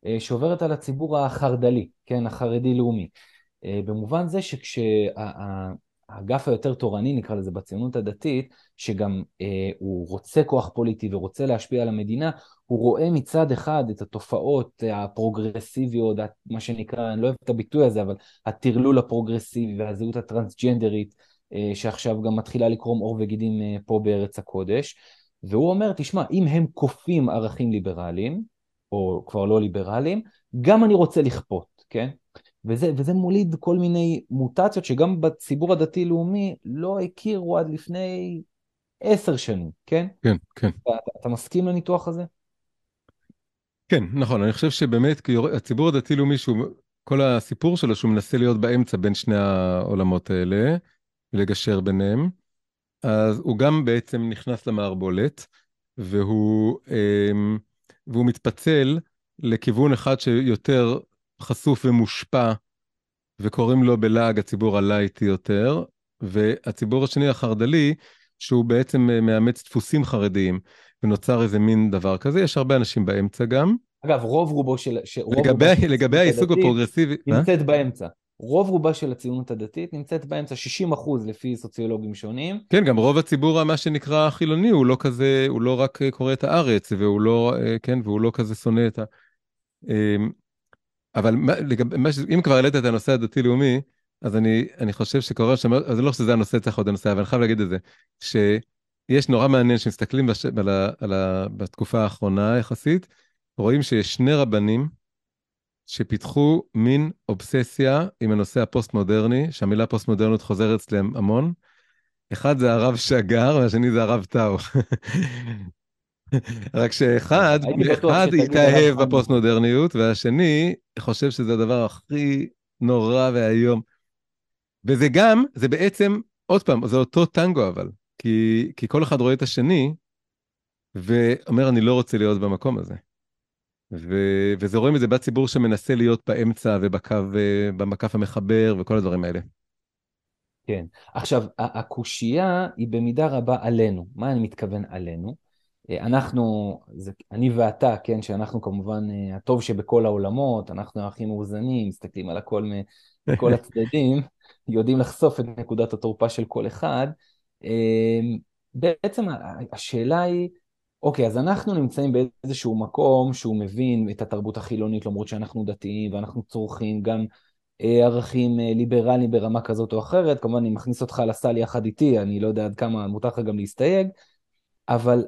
אה, שעוברת על הציבור החרד"לי, כן, החרדי-לאומי. אה, במובן זה שכשה... האגף היותר תורני, נקרא לזה, בציונות הדתית, שגם אה, הוא רוצה כוח פוליטי ורוצה להשפיע על המדינה, הוא רואה מצד אחד את התופעות הפרוגרסיביות, מה שנקרא, אני לא אוהב את הביטוי הזה, אבל הטרלול הפרוגרסיבי והזהות הטרנסג'נדרית, אה, שעכשיו גם מתחילה לקרום עור וגידים אה, פה בארץ הקודש, והוא אומר, תשמע, אם הם כופים ערכים ליברליים, או כבר לא ליברליים, גם אני רוצה לכפות, כן? וזה, וזה מוליד כל מיני מוטציות שגם בציבור הדתי-לאומי לא הכירו עד לפני עשר שנים, כן? כן, כן. אתה, אתה מסכים לניתוח הזה? כן, נכון. אני חושב שבאמת הציבור הדתי-לאומי, שהוא, כל הסיפור שלו שהוא מנסה להיות באמצע בין שני העולמות האלה, לגשר ביניהם, אז הוא גם בעצם נכנס למערבולת, והוא, אמ, והוא מתפצל לכיוון אחד שיותר חשוף ומושפע, וקוראים לו בלעג הציבור הלייטי יותר, והציבור השני החרד"לי, שהוא בעצם אה, מאמץ דפוסים חרדיים, ונוצר איזה מין דבר כזה, יש הרבה אנשים באמצע גם. אגב, רוב רובו של... רוב לגבי, רובו לגבי העיסוק הפרוגרסיבי... נמצאת מה? באמצע. רוב רובה של הציונות הדתית נמצאת באמצע 60 אחוז לפי סוציולוגים שונים. כן, גם רוב הציבור, מה שנקרא החילוני, הוא לא כזה, הוא לא רק אה, קורא את הארץ, והוא לא, אה, כן, והוא לא כזה שונא את ה... אבל מה, לגב, מה, אם כבר העלית את הנושא הדתי-לאומי, אז אני, אני חושב שקורה שם, אז לא שזה הנושא צריך עוד הנושא, אבל אני חייב להגיד את זה, שיש נורא מעניין שמסתכלים בש, על ה, על ה, בתקופה האחרונה יחסית, רואים שיש שני רבנים שפיתחו מין אובססיה עם הנושא הפוסט-מודרני, שהמילה פוסט-מודרניות חוזרת אצלם המון. אחד זה הרב שגר, והשני זה הרב טאו. (laughs) רק שאחד, אחד התאהב בפוסט-מודרניות, והשני חושב שזה הדבר הכי נורא ואיום. וזה גם, זה בעצם, עוד פעם, זה אותו טנגו אבל, כי, כי כל אחד רואה את השני, ואומר, אני לא רוצה להיות במקום הזה. ו, וזה רואים את זה בציבור שמנסה להיות באמצע ובקו, אה, במקף המחבר וכל הדברים האלה. כן. עכשיו, הקושייה היא במידה רבה עלינו. מה אני מתכוון עלינו? אה, אנחנו, זה, אני ואתה, כן, שאנחנו כמובן אה, הטוב שבכל העולמות, אנחנו הכי מאוזנים, מסתכלים על הכל מכל (laughs) הצדדים, יודעים לחשוף את נקודת התורפה של כל אחד. בעצם השאלה היא, אוקיי, אז אנחנו נמצאים באיזשהו מקום שהוא מבין את התרבות החילונית, למרות שאנחנו דתיים ואנחנו צורכים גם אה, ערכים ליברליים ברמה כזאת או אחרת. כמובן, אני מכניס אותך לסל יחד איתי, אני לא יודע עד כמה מותר לך גם להסתייג, אבל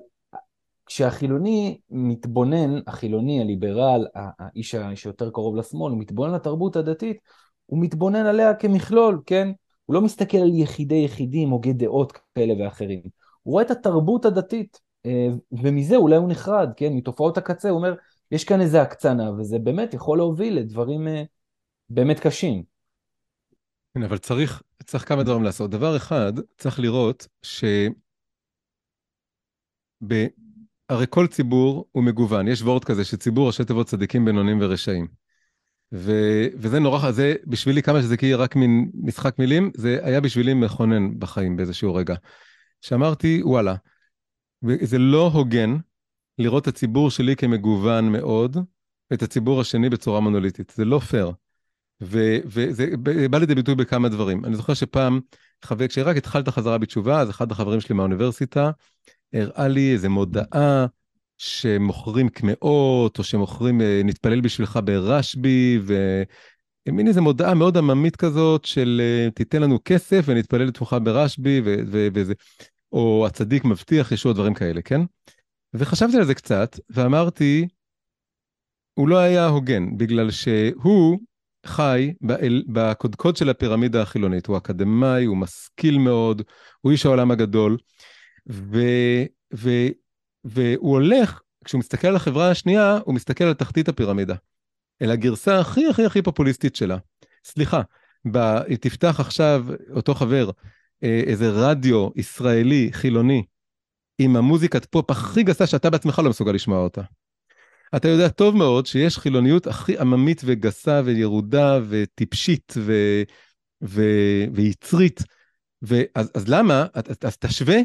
כשהחילוני מתבונן, החילוני, הליברל, האיש שיותר קרוב לשמאל, הוא מתבונן לתרבות הדתית, הוא מתבונן עליה כמכלול, כן? הוא לא מסתכל על יחידי יחידים, הוגי דעות כאלה ואחרים. הוא רואה את התרבות הדתית, אה, ומזה אולי הוא נחרד, כן? מתופעות הקצה, הוא אומר, יש כאן איזה הקצנה, וזה באמת יכול להוביל לדברים אה, באמת קשים. כן, אבל צריך, צריך כמה דברים לעשות. דבר אחד, צריך לראות ש... הרי כל ציבור הוא מגוון, יש וורד כזה שציבור ראשי תיבות צדיקים, בינונים ורשעים. ו... וזה נורא, זה בשבילי כמה שזה כאילו רק מין משחק מילים, זה היה בשבילי מכונן בחיים באיזשהו רגע. שאמרתי, וואלה, וזה לא הוגן לראות את הציבור שלי כמגוון מאוד, ואת הציבור השני בצורה מונוליטית. זה לא פייר. וזה בא לידי ביטוי בכמה דברים. אני זוכר שפעם, חבר, כשרק התחלת חזרה בתשובה, אז אחד החברים שלי מהאוניברסיטה הראה לי איזה מודעה שמוכרים קמעות, או שמוכרים אה, נתפלל בשבילך ברשב"י, ומין איזה מודעה מאוד עממית כזאת של אה, תיתן לנו כסף ונתפלל לתמוכה ברשב"י, וזה. או הצדיק מבטיח ישוע, דברים כאלה, כן? וחשבתי על זה קצת, ואמרתי, הוא לא היה הוגן, בגלל שהוא חי בקודקוד של הפירמידה החילונית. הוא אקדמאי, הוא משכיל מאוד, הוא איש העולם הגדול, ו, ו, והוא הולך, כשהוא מסתכל על החברה השנייה, הוא מסתכל על תחתית הפירמידה, אל הגרסה הכי הכי הכי פופוליסטית שלה. סליחה, ב, תפתח עכשיו אותו חבר אה, איזה רדיו ישראלי, חילוני, עם המוזיקת פופ הכי גסה שאתה בעצמך לא מסוגל לשמוע אותה. אתה יודע טוב מאוד שיש חילוניות הכי עממית וגסה וירודה וטיפשית ו... ו... ויצרית. ואז, אז למה? אז, אז תשווה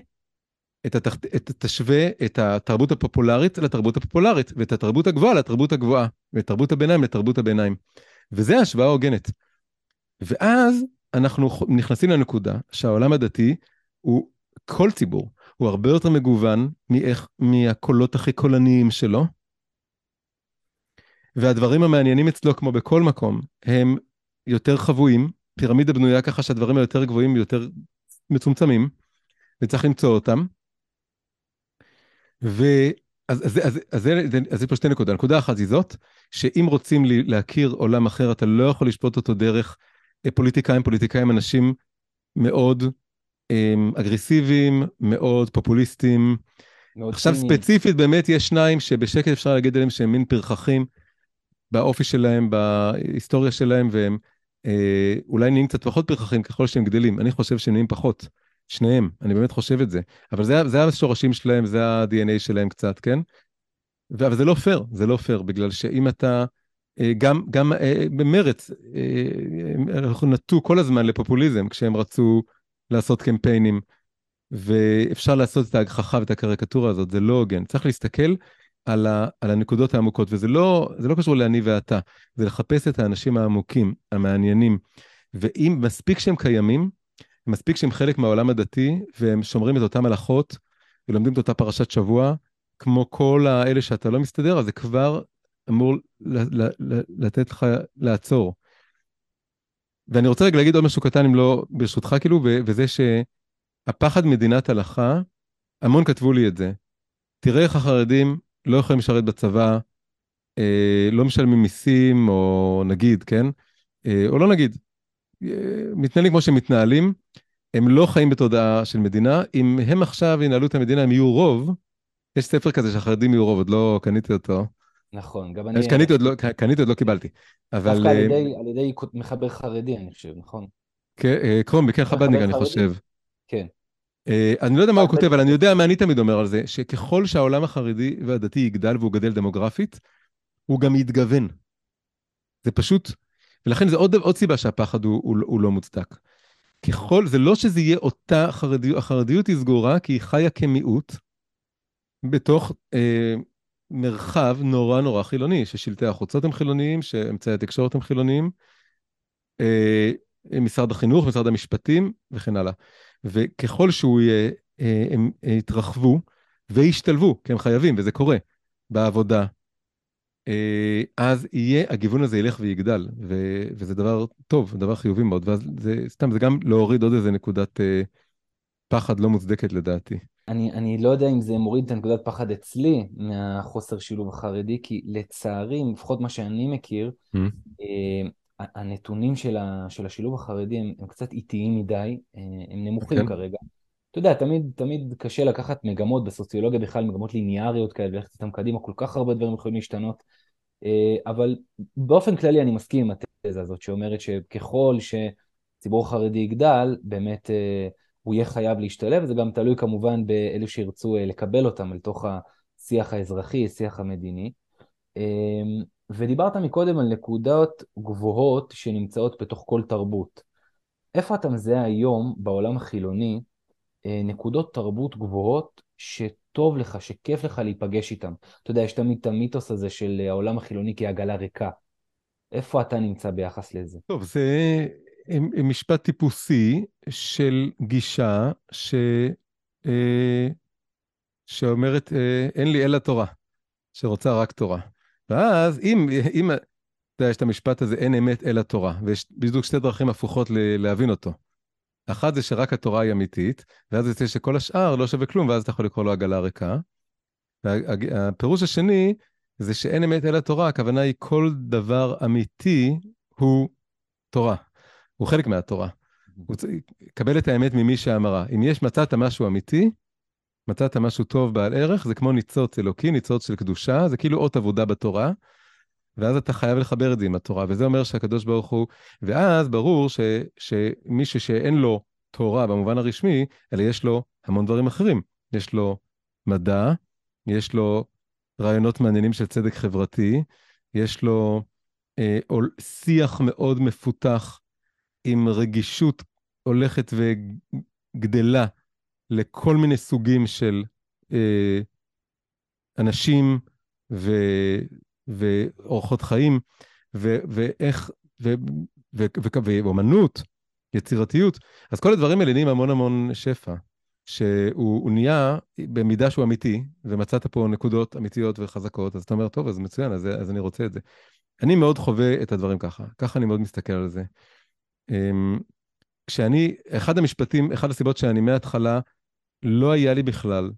את, התח... את, תשווה את התרבות הפופולרית לתרבות הפופולרית, ואת התרבות הגבוהה לתרבות הגבוהה, ואת תרבות הביניים לתרבות הביניים. וזה השוואה הוגנת. ואז אנחנו נכנסים לנקודה שהעולם הדתי הוא כל ציבור, הוא הרבה יותר מגוון מאיך, מהקולות הכי קולניים שלו. והדברים המעניינים אצלו, כמו בכל מקום, הם יותר חבויים, פירמידה בנויה ככה שהדברים היותר גבוהים יותר מצומצמים, וצריך למצוא אותם. ו... אז, אז, אז, אז, אז, יש פה שתי נקודות. הנקודה אחת היא זאת, שאם רוצים להכיר עולם אחר, אתה לא יכול לשפוט אותו דרך פוליטיקאים, פוליטיקאים אנשים מאוד הם, אגרסיביים, מאוד פופוליסטיים. מאוד עכשיו ציני. ספציפית באמת יש שניים שבשקט אפשר להגיד עליהם שהם מין פרחחים באופי שלהם, בהיסטוריה שלהם, והם אה, אולי נהיים קצת פחות פרחחים ככל שהם גדלים. אני חושב שהם נהיים פחות, שניהם, אני באמת חושב את זה. אבל זה, זה השורשים שלהם, זה ה-DNA שלהם קצת, כן? אבל זה לא פייר, זה לא פייר, בגלל שאם אתה... אה, גם, גם אה, במרץ, אה, אנחנו נטו כל הזמן לפופוליזם כשהם רצו לעשות קמפיינים, ואפשר לעשות את ההגחכה ואת הקריקטורה הזאת, זה לא הוגן. צריך להסתכל על, ה, על הנקודות העמוקות, וזה לא, לא קשור לאני ואתה, זה לחפש את האנשים העמוקים, המעניינים, ואם מספיק שהם קיימים, מספיק שהם חלק מהעולם הדתי, והם שומרים את אותם הלכות, ולומדים את אותה פרשת שבוע, כמו כל האלה שאתה לא מסתדר, אז זה כבר אמור לתת לך לעצור. ואני רוצה רגע להגיד עוד משהו קטן, אם לא, ברשותך כאילו, וזה שהפחד מדינת הלכה, המון כתבו לי את זה. תראה איך החרדים לא יכולים לשרת בצבא, אה, לא משלמים מיסים, או נגיד, כן? אה, או לא נגיד, מתנהלים כמו שהם מתנהלים, הם לא חיים בתודעה של מדינה. אם הם עכשיו ינהלו את המדינה, הם יהיו רוב, יש ספר כזה שהחרדים יהיו רוב, עוד לא קניתי אותו. נכון, גם אני... קניתי עוד לא, קניתי עוד לא קיבלתי. אבל... דווקא על אה, ידי, על ידי מחבר חרדי, אני חושב, נכון? כן, קרומבי, כן חב"דניק, אני חושב. כן. אה, אני לא יודע מה הוא כותב, אבל אני יודע מה אני תמיד אומר על זה, שככל שהעולם החרדי והדתי יגדל והוא גדל דמוגרפית, הוא גם יתגוון. זה פשוט, ולכן זה עוד, עוד סיבה שהפחד הוא, הוא, הוא לא מוצדק. ככל, זה לא שזה יהיה אותה חרדיות, החרדיות היא סגורה כי היא חיה כמיעוט בתוך אה, מרחב נורא נורא חילוני, ששלטי החוצות הם חילוניים, שאמצעי התקשורת הם חילוניים, אה, משרד החינוך, משרד המשפטים וכן הלאה. וככל שהוא יהיה, אה, הם יתרחבו וישתלבו, כי הם חייבים, וזה קורה, בעבודה, אז יהיה, הגיוון הזה ילך ויגדל, ו, וזה דבר טוב, דבר חיובי מאוד, ואז זה סתם, זה גם להוריד עוד איזה נקודת אה, פחד לא מוצדקת לדעתי. אני, אני לא יודע אם זה מוריד את הנקודת פחד אצלי מהחוסר שילוב החרדי, כי לצערי, לפחות מה שאני מכיר, mm-hmm. אה, הנתונים של, ה, של השילוב החרדי הם, הם קצת איטיים מדי, אה, הם נמוכים okay. כן. כרגע. אתה יודע, תמיד, תמיד קשה לקחת מגמות בסוציולוגיה בכלל, מגמות ליניאריות כאלה, ולכת איתן קדימה, כל כך הרבה דברים יכולים להשתנות. אה, אבל באופן כללי אני מסכים עם התזה הזאת, שאומרת שככל שציבור החרדי יגדל, באמת אה, הוא יהיה חייב להשתלב, וזה גם תלוי כמובן באלו שירצו לקבל אותם אל תוך השיח האזרחי, השיח המדיני. ודיברת מקודם על נקודות גבוהות שנמצאות בתוך כל תרבות. איפה אתה מזהה היום בעולם החילוני אה, נקודות תרבות גבוהות שטוב לך, שכיף לך להיפגש איתם? אתה יודע, יש תמיד את המיתוס הזה של העולם החילוני כעגלה ריקה. איפה אתה נמצא ביחס לזה? טוב, זה משפט טיפוסי של גישה ש... אה, שאומרת, אה, אין לי אלא תורה, שרוצה רק תורה. ואז אם, אם, אתה יודע, יש את המשפט הזה, אין אמת אלא תורה, ויש בדיוק שתי דרכים הפוכות להבין אותו. אחת זה שרק התורה היא אמיתית, ואז יוצא שכל השאר לא שווה כלום, ואז אתה יכול לקרוא לו עגלה ריקה. והפירוש השני זה שאין אמת אלא תורה, הכוונה היא כל דבר אמיתי הוא תורה. הוא חלק מהתורה. הוא קבל את האמת ממי שאמרה. אם יש, מצאת משהו אמיתי, מצאת משהו טוב בעל ערך, זה כמו ניצוץ אלוקי, ניצוץ של קדושה, זה כאילו אות עבודה בתורה, ואז אתה חייב לחבר את זה עם התורה, וזה אומר שהקדוש ברוך הוא, ואז ברור ש, שמישהו שאין לו תורה במובן הרשמי, אלא יש לו המון דברים אחרים. יש לו מדע, יש לו רעיונות מעניינים של צדק חברתי, יש לו אה, שיח מאוד מפותח עם רגישות הולכת וגדלה לכל מיני סוגים של אה, אנשים ו, ואורחות חיים, ו, ואיך, ו, ו, ו, ואומנות, יצירתיות. אז כל הדברים האלה נהיים המון המון שפע, שהוא נהיה במידה שהוא אמיתי, ומצאת פה נקודות אמיתיות וחזקות, אז אתה אומר, טוב, אז מצוין, אז, אז אני רוצה את זה. אני מאוד חווה את הדברים ככה, ככה אני מאוד מסתכל על זה. אמ, כשאני, אחד המשפטים, אחד הסיבות שאני מההתחלה, לא היה לי בכלל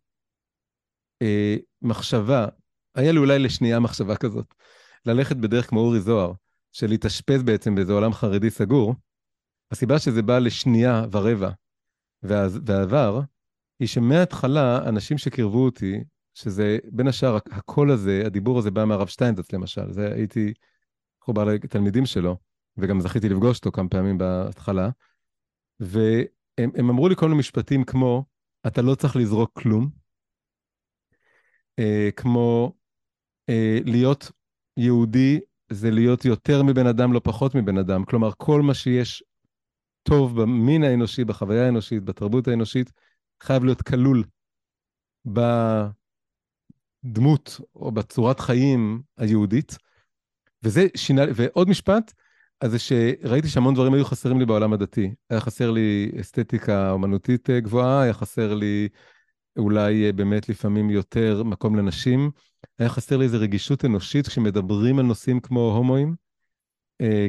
אה, מחשבה, היה לי אולי לשנייה מחשבה כזאת, ללכת בדרך כמו אורי זוהר, של להתאשפז בעצם באיזה עולם חרדי סגור. הסיבה שזה בא לשנייה ורבע ועבר, היא שמההתחלה אנשים שקרבו אותי, שזה בין השאר הקול הזה, הדיבור הזה בא מהרב שטיינזץ למשל, זה הייתי מחובר לתלמידים שלו, וגם זכיתי לפגוש אותו כמה פעמים בהתחלה, והם אמרו לי כל מיני משפטים כמו, אתה לא צריך לזרוק כלום. אה, כמו להיות יהודי זה להיות יותר מבן אדם, לא פחות מבן אדם. כלומר, כל מה שיש טוב במין האנושי, בחוויה האנושית, בתרבות האנושית, חייב להיות כלול בדמות או בצורת חיים היהודית. וזה שינה, ועוד משפט, אז זה שראיתי שהמון דברים היו חסרים לי בעולם הדתי. היה חסר לי אסתטיקה אומנותית אה, גבוהה, היה חסר לי אולי באמת לפעמים יותר מקום לנשים. היה חסר לי איזו רגישות אנושית כשמדברים על נושאים כמו הומואים.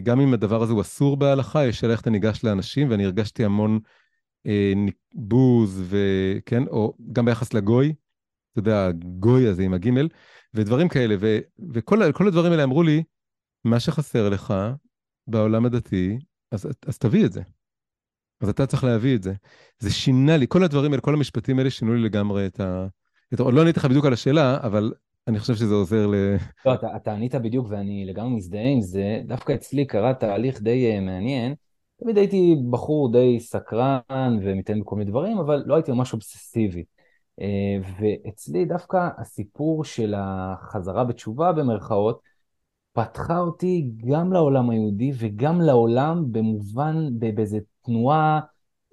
גם אם הדבר הזה הוא אסור בהלכה, יש שאלה איך אתה ניגש לאנשים, ואני הרגשתי המון בוז, וכן, או גם ביחס לגוי, אתה יודע, הגוי הזה עם הגימל, ודברים כאלה, ו, וכל הדברים האלה אמרו לי, מה שחסר לך בעולם הדתי, אז, אז תביא את זה. אז אתה צריך להביא את זה. זה שינה לי, כל הדברים האלה, כל המשפטים האלה שינו לי לגמרי את ה... את... לא עניתי לך בדיוק על השאלה, אבל אני חושב שזה עוזר ל... לא, אתה, אתה ענית בדיוק ואני לגמרי מזדהה עם זה. דווקא אצלי קרה תהליך די uh, מעניין. תמיד הייתי בחור די סקרן ומתעניין בכל מיני דברים, אבל לא הייתי ממש אובססיבי. Uh, ואצלי דווקא הסיפור של החזרה בתשובה במרכאות, פתחה אותי גם לעולם היהודי וגם לעולם במובן, באיזה תנועה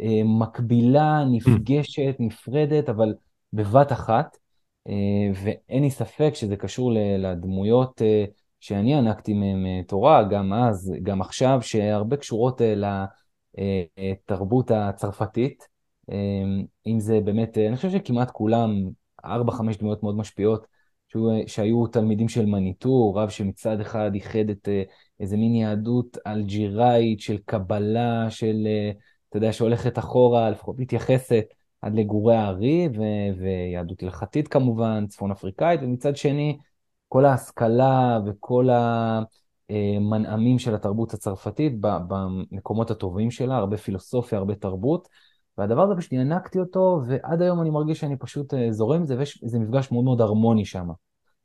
אה, מקבילה, נפגשת, נפרדת, אבל בבת אחת. אה, ואין לי ספק שזה קשור לדמויות אה, שאני הענקתי מהן תורה, גם אז, גם עכשיו, שהרבה קשורות לתרבות הצרפתית. אם זה באמת, אני חושב שכמעט כולם, ארבע, חמש דמויות מאוד משפיעות. שהיו תלמידים של מניטו, רב שמצד אחד איחד את איזה מין יהדות אלג'יראית של קבלה, של, אה, אתה יודע, שהולכת אחורה, לפחות מתייחסת עד לגורי הארי, ו- ויהדות הלכתית כמובן, צפון אפריקאית, ומצד שני, כל ההשכלה וכל המנעמים של התרבות הצרפתית במקומות הטובים שלה, הרבה פילוסופיה, הרבה תרבות. והדבר הזה פשוט ינקתי אותו, ועד היום אני מרגיש שאני פשוט אה, זורם עם זה, ויש איזה מפגש מאוד מאוד הרמוני שם,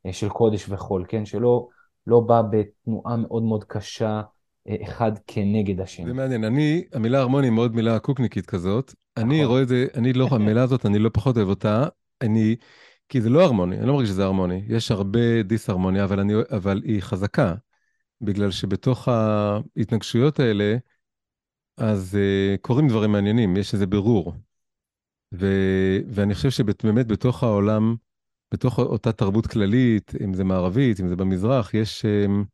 אה, של קודש וחול, כן? שלא לא בא בתנועה מאוד מאוד קשה, אה, אחד כנגד השני. זה מעניין, אני, המילה הרמוני היא מאוד מילה קוקניקית כזאת. אני נכון. רואה את זה, אני לא, המילה הזאת, אני לא פחות אוהב אותה. אני, כי זה לא הרמוני, אני לא מרגיש שזה הרמוני. יש הרבה דיס-הרמוניה, אבל, אבל היא חזקה, בגלל שבתוך ההתנגשויות האלה, אז uh, קורים דברים מעניינים, יש איזה בירור. ו, ואני חושב שבאמת בתוך העולם, בתוך אותה תרבות כללית, אם זה מערבית, אם זה במזרח, יש, um,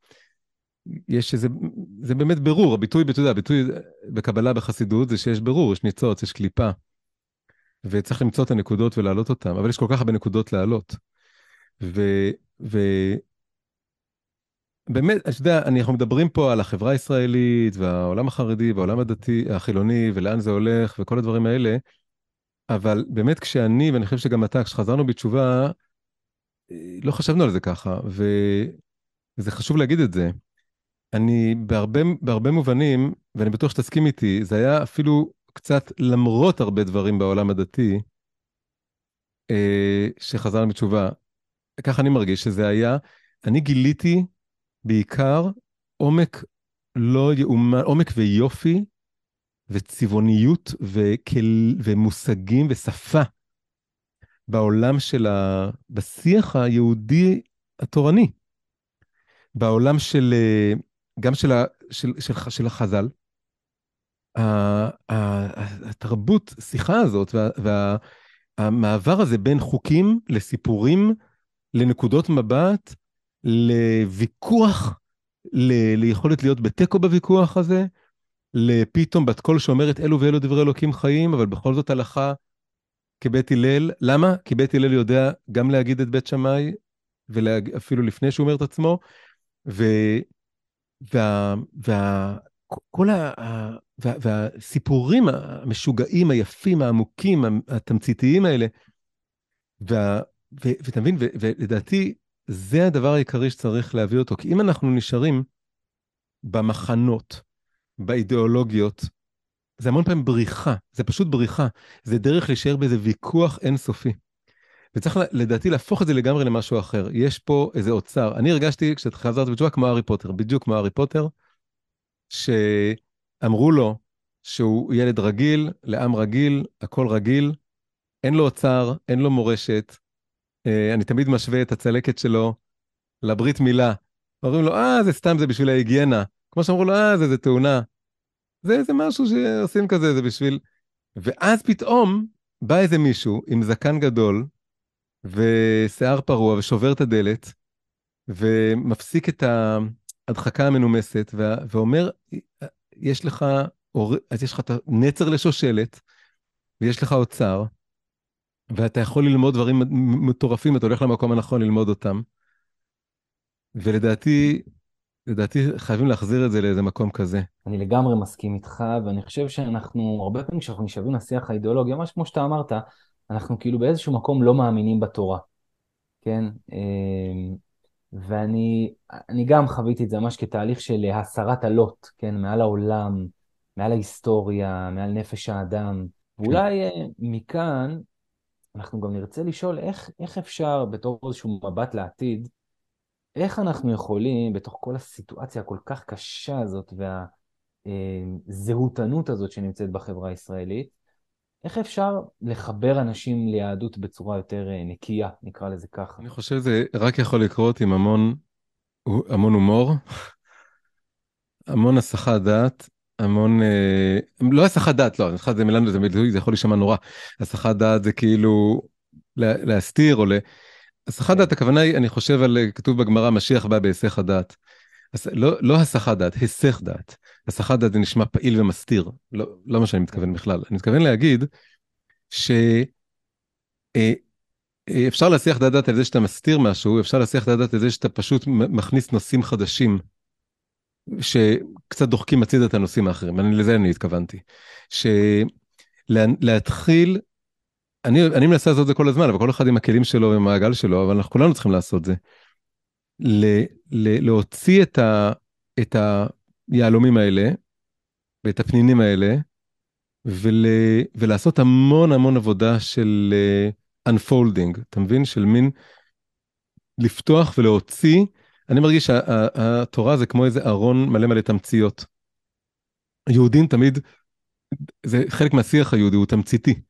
יש איזה, זה באמת בירור, הביטוי, אתה יודע, הביטוי בקבלה בחסידות זה שיש בירור, יש ניצוץ, יש קליפה. וצריך למצוא את הנקודות ולהעלות אותן, אבל יש כל כך הרבה נקודות להעלות. ו, ו, באמת, אתה יודע, אנחנו מדברים פה על החברה הישראלית והעולם החרדי והעולם הדתי, החילוני, ולאן זה הולך וכל הדברים האלה, אבל באמת כשאני, ואני חושב שגם אתה, כשחזרנו בתשובה, לא חשבנו על זה ככה, וזה חשוב להגיד את זה. אני בהרבה, בהרבה מובנים, ואני בטוח שתסכים איתי, זה היה אפילו קצת למרות הרבה דברים בעולם הדתי, אה, שחזרנו בתשובה. ככה אני מרגיש שזה היה, אני גיליתי בעיקר עומק לא יאומן, עומק ויופי וצבעוניות וכל, ומושגים ושפה בעולם של ה... בשיח היהודי התורני. בעולם של... גם של, ה, של, של, של החז"ל. התרבות, שיחה הזאת והמעבר הזה בין חוקים לסיפורים, לנקודות מבט, לוויכוח, ל- ליכולת להיות בתיקו בוויכוח הזה, לפתאום בת קול שאומרת אלו ואלו דברי אלוקים חיים, אבל בכל זאת הלכה כבית הלל. למה? כי בית הלל יודע גם להגיד את בית שמאי, ואפילו לפני שהוא אומר את עצמו, ו... וה... וה... כל ה... וה... והסיפורים המשוגעים, היפים, העמוקים, התמציתיים האלה, וה... ו... ואתה מבין, ו... ולדעתי, זה הדבר העיקרי שצריך להביא אותו. כי אם אנחנו נשארים במחנות, באידיאולוגיות, זה המון פעמים בריחה, זה פשוט בריחה. זה דרך להישאר באיזה ויכוח אינסופי. וצריך לדעתי להפוך את זה לגמרי למשהו אחר. יש פה איזה אוצר. אני הרגשתי כשחזרת בתשובה כמו הארי פוטר, בדיוק כמו הארי פוטר, שאמרו לו שהוא ילד רגיל, לעם רגיל, הכל רגיל, אין לו אוצר, אין לו מורשת, אה, אני תמיד משווה את הצלקת שלו לברית מילה. אומרים לו, אה, זה סתם, זה בשביל ההיגיינה. כמו שאמרו לו, אה, זה, זה תאונה. זה איזה משהו שעושים כזה, זה בשביל... ואז פתאום בא איזה מישהו עם זקן גדול ושיער פרוע ושובר את הדלת ומפסיק את ההדחקה המנומסת ואומר, יש לך, אז יש לך את הנצר לשושלת ויש לך אוצר, ואתה יכול ללמוד דברים מטורפים, אתה הולך למקום הנכון ללמוד אותם. ולדעתי, לדעתי חייבים להחזיר את זה לאיזה מקום כזה. אני לגמרי מסכים איתך, ואני חושב שאנחנו, הרבה פעמים כשאנחנו נשאבים לשיח האידיאולוגי, ממש כמו שאתה אמרת, אנחנו כאילו באיזשהו מקום לא מאמינים בתורה, כן? אמ, ואני גם חוויתי את זה ממש כתהליך של הסרת הלוט, כן? מעל העולם, מעל ההיסטוריה, מעל נפש האדם. כן. ואולי אה, מכאן אנחנו גם נרצה לשאול איך, איך אפשר בתור איזשהו מבט לעתיד, איך אנחנו יכולים בתוך כל הסיטואציה הכל כך קשה הזאת והזהותנות אה, הזאת שנמצאת בחברה הישראלית, איך אפשר לחבר אנשים ליהדות בצורה יותר אה, נקייה, נקרא לזה ככה? אני חושב שזה רק יכול לקרות עם המון, המון הומור, המון הסחת דעת, המון, אה, לא הסחת דעת, לא, הסחת זה מילה, זה, יכול להישמע נורא. הסחת דעת זה כאילו לה, להסתיר או ל... הסחת דעת, הכוונה היא, אני חושב על, כתוב בגמרא, משיח בא בהיסח הדעת. לא, לא הסחת דעת, היסח דעת. הסחת דעת זה נשמע פעיל ומסתיר, לא, לא מה שאני מתכוון בכלל. אני מתכוון להגיד שאפשר אה, אה, להסיח את הדעת על זה שאתה מסתיר משהו, אפשר להסיח את הדעת על זה שאתה פשוט מכניס נושאים חדשים, שקצת דוחקים הצידה את הנושאים האחרים, אני, לזה אני התכוונתי. שלהתחיל אני, אני מנסה לעשות את זה כל הזמן, אבל כל אחד עם הכלים שלו ומעגל שלו, אבל אנחנו כולנו צריכים לעשות זה. ל, ל, להוציא את, ה, את היהלומים האלה, ואת הפנינים האלה, ול, ולעשות המון המון עבודה של uh, unfolding, אתה מבין? של מין לפתוח ולהוציא. אני מרגיש שהתורה זה כמו איזה ארון מלא מלא תמציות. יהודים תמיד, זה חלק מהשיח היהודי, הוא תמציתי.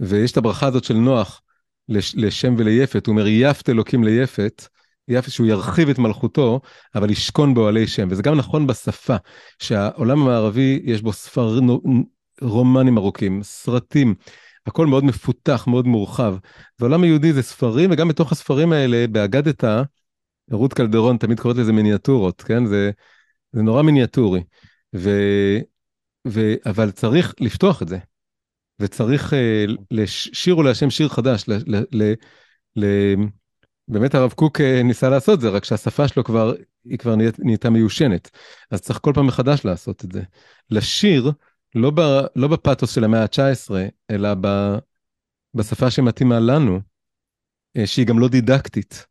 ויש את הברכה הזאת של נוח לש, לשם וליפת, הוא אומר יפת אלוקים ליפת, יפת שהוא ירחיב את מלכותו, אבל ישכון באוהלי שם. וזה גם נכון בשפה, שהעולם המערבי יש בו ספר רומנים ארוכים, סרטים, הכל מאוד מפותח, מאוד מורחב. והעולם היהודי זה ספרים, וגם בתוך הספרים האלה, באגדתא, רות קלדרון תמיד קוראת לזה מיניאטורות, כן? זה, זה נורא מיניאטורי. ו, ו, אבל צריך לפתוח את זה. וצריך uh, לשיר ולהשם שיר חדש. ל, ל, ל, ל, באמת הרב קוק uh, ניסה לעשות זה, רק שהשפה שלו כבר, היא כבר נהייתה מיושנת. אז צריך כל פעם מחדש לעשות את זה. לשיר, לא, ב, לא בפתוס של המאה ה-19, אלא ב, בשפה שמתאימה לנו, uh, שהיא גם לא דידקטית,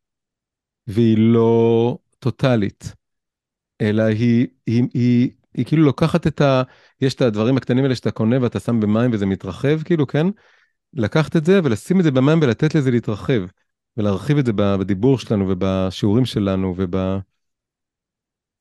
והיא לא טוטאלית, אלא היא, היא, היא, היא כאילו לוקחת את ה... יש את הדברים הקטנים האלה שאתה קונה ואתה שם במים וזה מתרחב, כאילו, כן? לקחת את זה ולשים את זה במים ולתת לזה להתרחב, ולהרחיב את זה בדיבור שלנו ובשיעורים שלנו וב...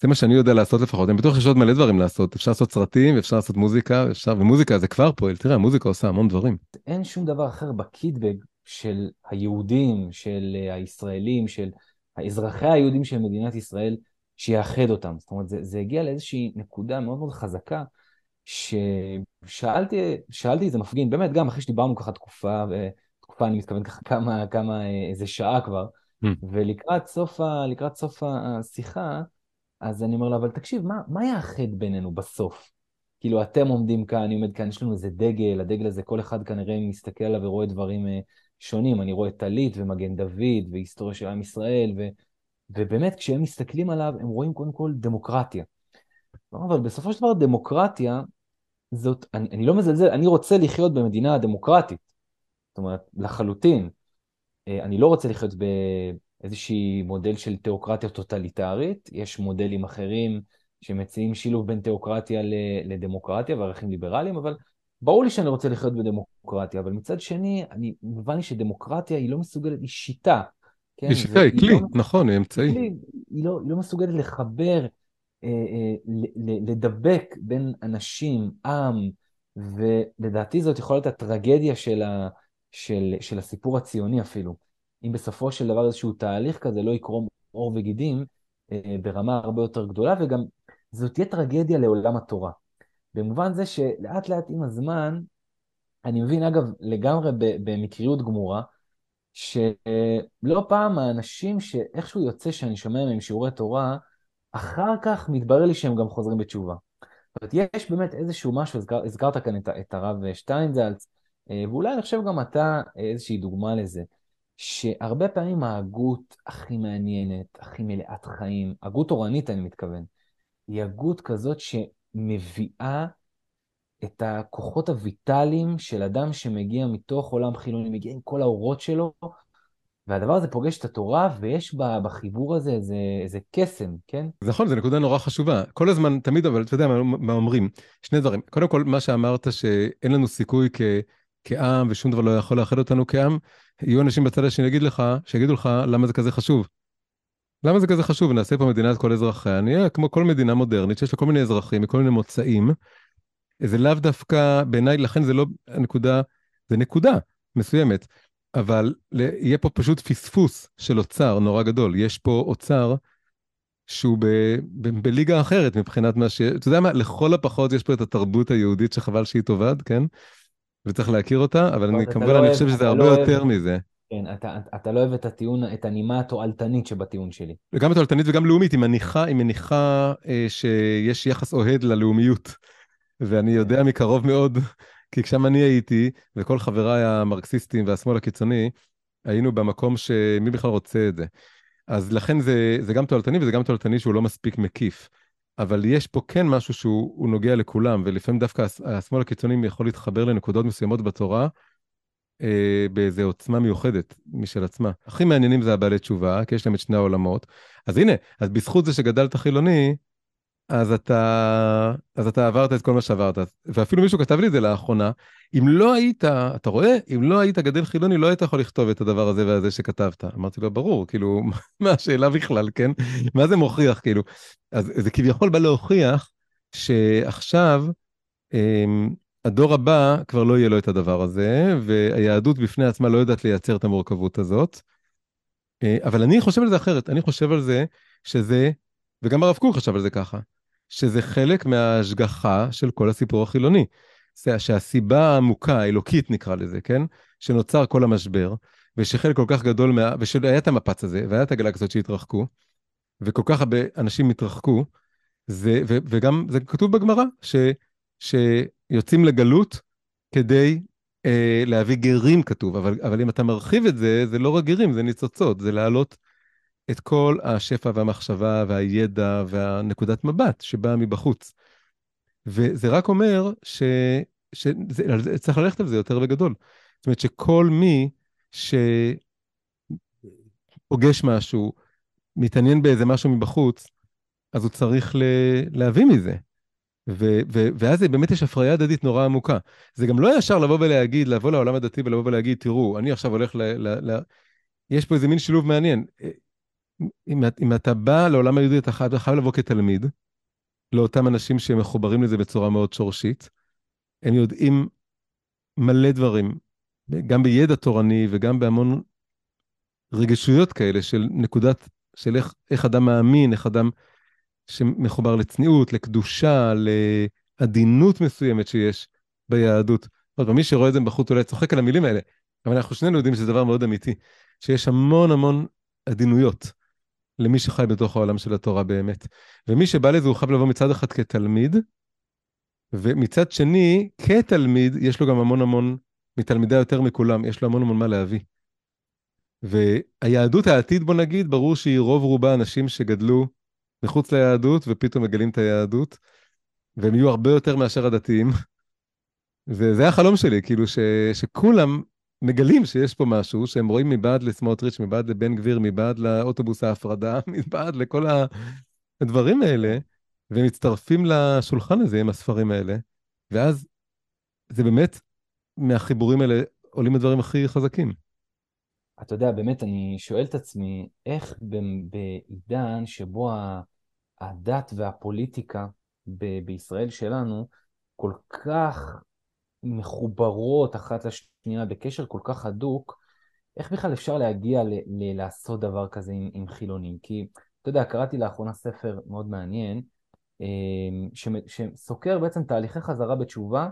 זה מה שאני יודע לעשות לפחות. אני בטוח שיש עוד מלא דברים לעשות. אפשר לעשות סרטים, אפשר לעשות מוזיקה, אפשר... ומוזיקה זה כבר פועל. תראה, המוזיקה עושה המון דברים. אין שום דבר אחר בקידבג של היהודים, של הישראלים, של האזרחי היהודים של מדינת ישראל, שיאחד אותם. זאת אומרת, זה, זה הגיע לאיזושהי נקודה מאוד מאוד חזקה, ששאלתי איזה מפגין, באמת גם אחרי שדיברנו ככה תקופה, תקופה אני מתכוון ככה כמה, כמה, איזה שעה כבר, mm. ולקראת סוף, ה, סוף השיחה, אז אני אומר לו, אבל תקשיב, מה, מה יאחד בינינו בסוף? כאילו, אתם עומדים כאן, אני עומד כאן, יש לנו איזה דגל, הדגל הזה, כל אחד כנראה מסתכל עליו ורואה דברים אה, שונים. אני רואה טלית ומגן דוד והיסטוריה של עם ישראל, ו... ובאמת, כשהם מסתכלים עליו, הם רואים קודם כל דמוקרטיה. אבל בסופו של דבר דמוקרטיה, זאת, אני, אני לא מזלזל, אני רוצה לחיות במדינה דמוקרטית. זאת אומרת, לחלוטין. אה, אני לא רוצה לחיות באיזשהי מודל של תיאוקרטיה טוטליטרית, יש מודלים אחרים שמציעים שילוב בין תיאוקרטיה לדמוקרטיה וערכים ליברליים, אבל ברור לי שאני רוצה לחיות בדמוקרטיה, אבל מצד שני, אני מובן לי שדמוקרטיה היא לא מסוגלת, היא שיטה. כן? היא שיטה, היא כלי, לא, נכון, היא אמצעי. היא, היא, לא, היא לא מסוגלת לחבר, אה, אה, לדבק בין אנשים, עם, ולדעתי זאת יכולה להיות הטרגדיה של, ה, של, של הסיפור הציוני אפילו. אם בסופו של דבר איזשהו תהליך כזה לא יקרום עור וגידים אה, ברמה הרבה יותר גדולה, וגם זאת תהיה טרגדיה לעולם התורה. במובן זה שלאט לאט עם הזמן, אני מבין אגב לגמרי במקריות גמורה, שלא פעם האנשים שאיכשהו יוצא שאני שומע מהם שיעורי תורה, אחר כך מתברר לי שהם גם חוזרים בתשובה. זאת אומרת, יש באמת איזשהו משהו, הזכר, הזכרת כאן את, את הרב שטיינזלץ, אה, ואולי אני חושב גם אתה איזושהי דוגמה לזה, שהרבה פעמים ההגות הכי מעניינת, הכי מלאת חיים, הגות תורנית אני מתכוון, היא הגות כזאת שמביאה את הכוחות הויטליים של אדם שמגיע מתוך עולם חילוני, מגיע עם כל האורות שלו, והדבר הזה פוגש את התורה, ויש בחיבור הזה איזה, איזה קסם, כן? זה נכון, זו נקודה נורא חשובה. כל הזמן, תמיד, אבל אתה יודע מה, מה אומרים? שני דברים. קודם כל, מה שאמרת, שאין לנו סיכוי כ, כעם, ושום דבר לא יכול לאחד אותנו כעם, יהיו אנשים בצד השני יגיד לך, שיגידו לך, למה זה כזה חשוב? למה זה כזה חשוב? נעשה פה מדינת כל אזרחיה. נהיה כמו כל מדינה מודרנית, שיש לה כל מיני אזרחים מכל מיני מוצאים. זה לאו דווקא, בעיניי, לכן זה לא הנקודה, זה נקודה מסוימת. אבל יהיה פה פשוט פספוס של אוצר נורא גדול. יש פה אוצר שהוא ב, ב, בליגה אחרת מבחינת מה ש... אתה יודע מה, לכל הפחות יש פה את התרבות היהודית שחבל שהיא תאבד, כן? וצריך להכיר אותה, אבל אני כמובן, לא אני חושב שזה הרבה לא יותר אוהב... מזה. כן, אתה, אתה לא אוהב את הטיעון, את הנימה התועלתנית שבטיעון שלי. גם תועלתנית וגם לאומית, היא מניחה, היא מניחה אה, שיש יחס אוהד ללאומיות. ואני יודע מקרוב מאוד (laughs) כי כשם אני הייתי, וכל חבריי המרקסיסטים והשמאל הקיצוני, היינו במקום שמי בכלל רוצה את זה. אז לכן זה, זה גם תועלתני, וזה גם תועלתני שהוא לא מספיק מקיף. אבל יש פה כן משהו שהוא נוגע לכולם, ולפעמים דווקא השמאל הקיצוני יכול להתחבר לנקודות מסוימות בתורה, אה, באיזו עוצמה מיוחדת משל עצמה. הכי מעניינים זה הבעלי תשובה, כי יש להם את שני העולמות. אז הנה, אז בזכות זה שגדלת חילוני, אז אתה, אז אתה עברת את כל מה שעברת. ואפילו מישהו כתב לי את זה לאחרונה, אם לא היית, אתה רואה, אם לא היית גדל חילוני, לא היית יכול לכתוב את הדבר הזה והזה שכתבת. אמרתי לו, ברור, כאילו, (laughs) מה השאלה בכלל, כן? מה זה מוכיח, כאילו? אז זה כביכול בא להוכיח שעכשיו, אמ, הדור הבא כבר לא יהיה לו את הדבר הזה, והיהדות בפני עצמה לא יודעת לייצר את המורכבות הזאת. אה, אבל אני חושב על זה אחרת, אני חושב על זה שזה, וגם הרב קוק חשב על זה ככה, שזה חלק מההשגחה של כל הסיפור החילוני. שהסיבה העמוקה, האלוקית נקרא לזה, כן? שנוצר כל המשבר, ושחלק כל כך גדול מה... ושהיה את המפץ הזה, והיה את הגלקסיות שהתרחקו, וכל כך הרבה אנשים התרחקו, זה, ו, וגם זה כתוב בגמרא, שיוצאים לגלות כדי אה, להביא גרים כתוב, אבל, אבל אם אתה מרחיב את זה, זה לא רק גרים, זה ניצוצות, זה להעלות את כל השפע והמחשבה והידע והנקודת מבט שבאה מבחוץ. וזה רק אומר ש... שצריך ללכת על זה יותר בגדול. זאת אומרת שכל מי שפוגש משהו, מתעניין באיזה משהו מבחוץ, אז הוא צריך ל... להביא מזה. ו- ו- ואז באמת יש הפריה הדדית נורא עמוקה. זה גם לא ישר לבוא ולהגיד, לבוא לעולם הדתי ולבוא ולהגיד, תראו, אני עכשיו הולך ל... ל-, ל- יש פה איזה מין שילוב מעניין. אם, אם אתה בא לעולם היהודי, אתה חייב, חייב לבוא כתלמיד, לאותם אנשים שמחוברים לזה בצורה מאוד שורשית. הם יודעים מלא דברים, גם בידע תורני וגם בהמון רגישויות כאלה של נקודת, של איך, איך אדם מאמין, איך אדם שמחובר לצניעות, לקדושה, לעדינות מסוימת שיש ביהדות. עוד פעם, מי שרואה את זה בחוץ אולי צוחק על המילים האלה, אבל אנחנו שנינו יודעים שזה דבר מאוד אמיתי, שיש המון המון עדינויות. למי שחי בתוך העולם של התורה באמת. ומי שבא לזה הוא חייב לבוא מצד אחד כתלמיד, ומצד שני, כתלמיד, יש לו גם המון המון, מתלמידי יותר מכולם, יש לו המון המון מה להביא. והיהדות העתיד, בוא נגיד, ברור שהיא רוב רובה אנשים שגדלו מחוץ ליהדות ופתאום מגלים את היהדות, והם יהיו הרבה יותר מאשר הדתיים. (laughs) וזה החלום שלי, כאילו ש, שכולם מגלים שיש פה משהו, שהם רואים מבעד לסמוטריץ', מבעד לבן גביר, מבעד לאוטובוס ההפרדה, (laughs) מבעד לכל הדברים האלה, ומצטרפים לשולחן הזה עם הספרים האלה, ואז זה באמת, מהחיבורים האלה עולים הדברים הכי חזקים. אתה יודע, באמת, אני שואל את עצמי, איך בעידן שבו הדת והפוליטיקה ב- בישראל שלנו כל כך מחוברות אחת לשנייה בקשר כל כך הדוק, איך בכלל אפשר להגיע ל- ל- לעשות דבר כזה עם, עם חילונים? כי, אתה יודע, קראתי לאחרונה ספר מאוד מעניין, אמ, ש- שסוקר בעצם תהליכי חזרה בתשובה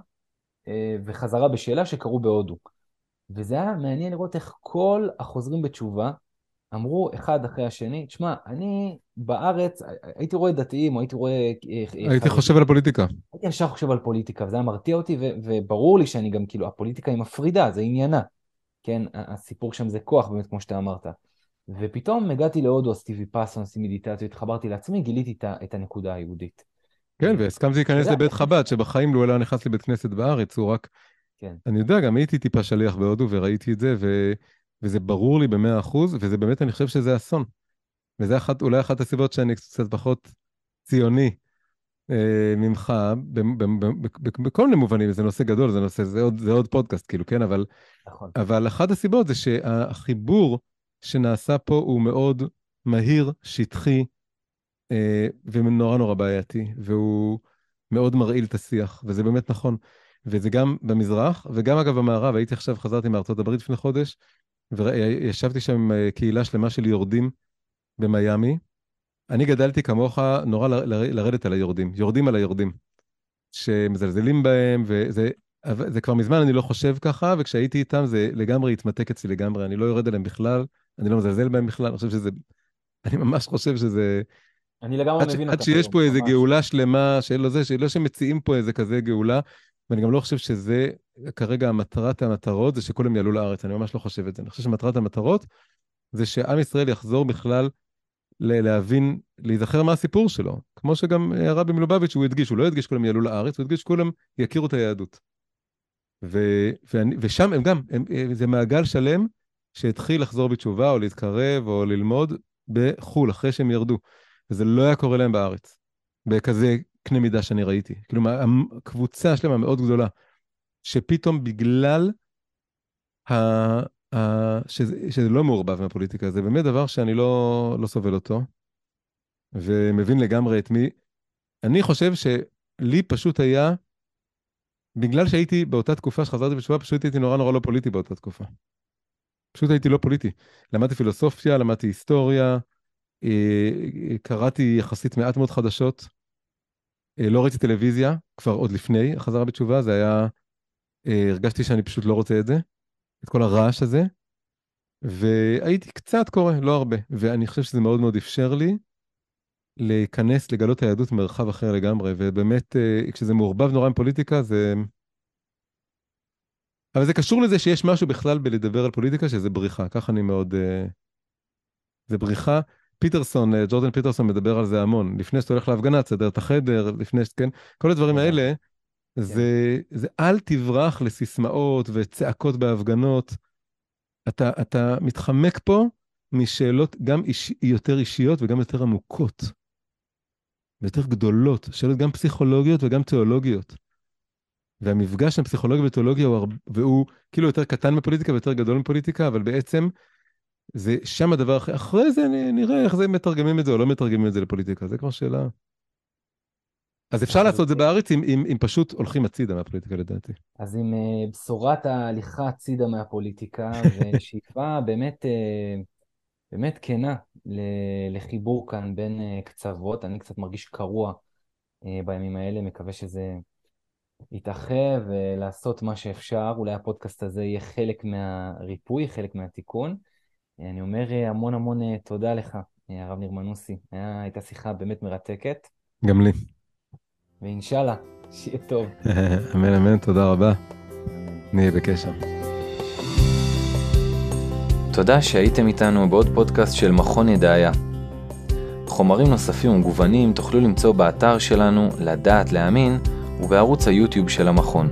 אה, וחזרה בשאלה שקרו בהודו. וזה היה מעניין לראות איך כל החוזרים בתשובה אמרו אחד אחרי השני, תשמע, אני בארץ, הייתי רואה דתיים, או הייתי רואה... אה, הייתי חושב על הפוליטיקה. הייתי ישר חושב על פוליטיקה, וזה היה מרתיע אותי, ו- וברור לי שאני גם, כאילו, הפוליטיקה היא מפרידה, זה עניינה. כן, הסיפור שם זה כוח, באמת, כמו שאתה אמרת. ופתאום הגעתי להודו, עשיתי ויפאסון, עשיתי מדיטציות, התחברתי לעצמי, גיליתי את הנקודה היהודית. כן, והסכמתי להיכנס לבית חב"ד, שבחיים לא היה נכנס לבית כנסת בארץ, הוא רק... כן. אני יודע, גם הייתי טיפה שליח בהודו וראיתי את זה, ו... וזה ברור לי במאה אחוז, וזה באמת, אני חושב שזה אסון. וזה אחת, אולי אחת הסיבות שאני קצת פחות ציוני אה, ממך, בכל מיני מובנים, זה נושא גדול, זה נושא, זה עוד, זה עוד פודקאסט, כאילו, כן, אבל... נכון. אבל אחת הסיבות זה שהחיבור שנעשה פה הוא מאוד מהיר, שטחי, אה, ונורא נורא בעייתי, והוא מאוד מרעיל את השיח, וזה באמת נכון. וזה גם במזרח, וגם אגב במערב, הייתי עכשיו, חזרתי מארצות הברית לפני חודש, וישבתי שם עם אה, קהילה שלמה של יורדים במיאמי. אני גדלתי כמוך נורא לרדת על היורדים, יורדים על היורדים, שמזלזלים בהם, וזה זה כבר מזמן אני לא חושב ככה, וכשהייתי איתם זה לגמרי התמתק אצלי לגמרי, אני לא יורד עליהם בכלל, אני לא מזלזל בהם בכלל, אני חושב שזה, אני ממש חושב שזה... אני לגמרי עד מבין אותך. עד שיש פה איזה גאולה שלמה, שלא זה, שלא שמציעים פה איזה כזה גאולה, ואני גם לא חושב שזה כרגע מטרת המטרות, זה שכולם יעלו לארץ, אני ממש לא חושב את זה. אני חושב שמטרת המטרות זה שעם ישראל יחזור בכלל להבין, להיזכר מה הסיפור שלו. כמו שגם הרבי מלובביץ', הוא הדגיש, הוא לא הדגיש כולם יעלו לארץ, הוא הדגיש שכולם יכירו את היהדות. ו, ואני, ושם הם גם, הם, זה מעגל שלם שהתחיל לחזור בתשובה, או להתקרב, או ללמוד בחו"ל, אחרי שהם ירדו. וזה לא היה קורה להם בארץ, בכזה קנה מידה שאני ראיתי. כאילו, קבוצה שלמה מאוד גדולה, שפתאום בגלל ה... ה... שזה, שזה לא מעורבב מהפוליטיקה, זה באמת דבר שאני לא, לא סובל אותו, ומבין לגמרי את מי. אני חושב שלי פשוט היה, בגלל שהייתי באותה תקופה שחזרתי בתשובה, פשוט הייתי נורא נורא לא פוליטי באותה תקופה. פשוט הייתי לא פוליטי. למדתי פילוסופיה, למדתי היסטוריה, אה, קראתי יחסית מעט מאוד חדשות. אה, לא ראיתי טלוויזיה, כבר עוד לפני החזרה בתשובה, זה היה... אה, הרגשתי שאני פשוט לא רוצה את זה, את כל הרעש הזה, והייתי קצת קורא, לא הרבה, ואני חושב שזה מאוד מאוד אפשר לי להיכנס, לגלות היהדות במרחב אחר לגמרי, ובאמת, כשזה מעורבב נורא עם פוליטיקה, זה... אבל זה קשור לזה שיש משהו בכלל בלדבר על פוליטיקה, שזה בריחה, ככה אני מאוד... זה בריחה. פיטרסון, אה, ג'ורדן פיטרסון מדבר על זה המון. לפני שאתה הולך להפגנה, תסדר את החדר, לפני ש... כן? כל הדברים האלה, זה, זה אל תברח לסיסמאות וצעקות בהפגנות. אתה, אתה מתחמק פה משאלות גם איש, יותר אישיות וגם יותר עמוקות. ויותר גדולות, שאלות גם פסיכולוגיות וגם תיאולוגיות. והמפגש של פסיכולוגיה ותיאולוגיה הוא, הרבה, והוא כאילו יותר קטן מפוליטיקה ויותר גדול מפוליטיקה, אבל בעצם זה שם הדבר אחר. אחרי זה נראה איך זה מתרגמים את זה או לא מתרגמים את זה לפוליטיקה, זה כבר שאלה. אז אפשר לעשות את זה בארץ אם, אם, אם פשוט הולכים הצידה מהפוליטיקה לדעתי. אז עם uh, בשורת ההליכה הצידה מהפוליטיקה (laughs) ושאיפה באמת, uh, באמת כנה לחיבור כאן בין uh, קצוות, אני קצת מרגיש קרוע uh, בימים האלה, מקווה שזה יתאחה ולעשות מה שאפשר, אולי הפודקאסט הזה יהיה חלק מהריפוי, חלק מהתיקון. אני אומר אה, המון המון אה, תודה לך, אה, הרב ניר מנוסי. הייתה שיחה באמת מרתקת. גם לי. ואינשאללה, שיהיה טוב. (laughs) אמן אמן, תודה רבה. נהיה בקשר. תודה שהייתם איתנו בעוד פודקאסט של מכון ידעיה. חומרים נוספים ומגוונים תוכלו למצוא באתר שלנו, לדעת להאמין, ובערוץ היוטיוב של המכון.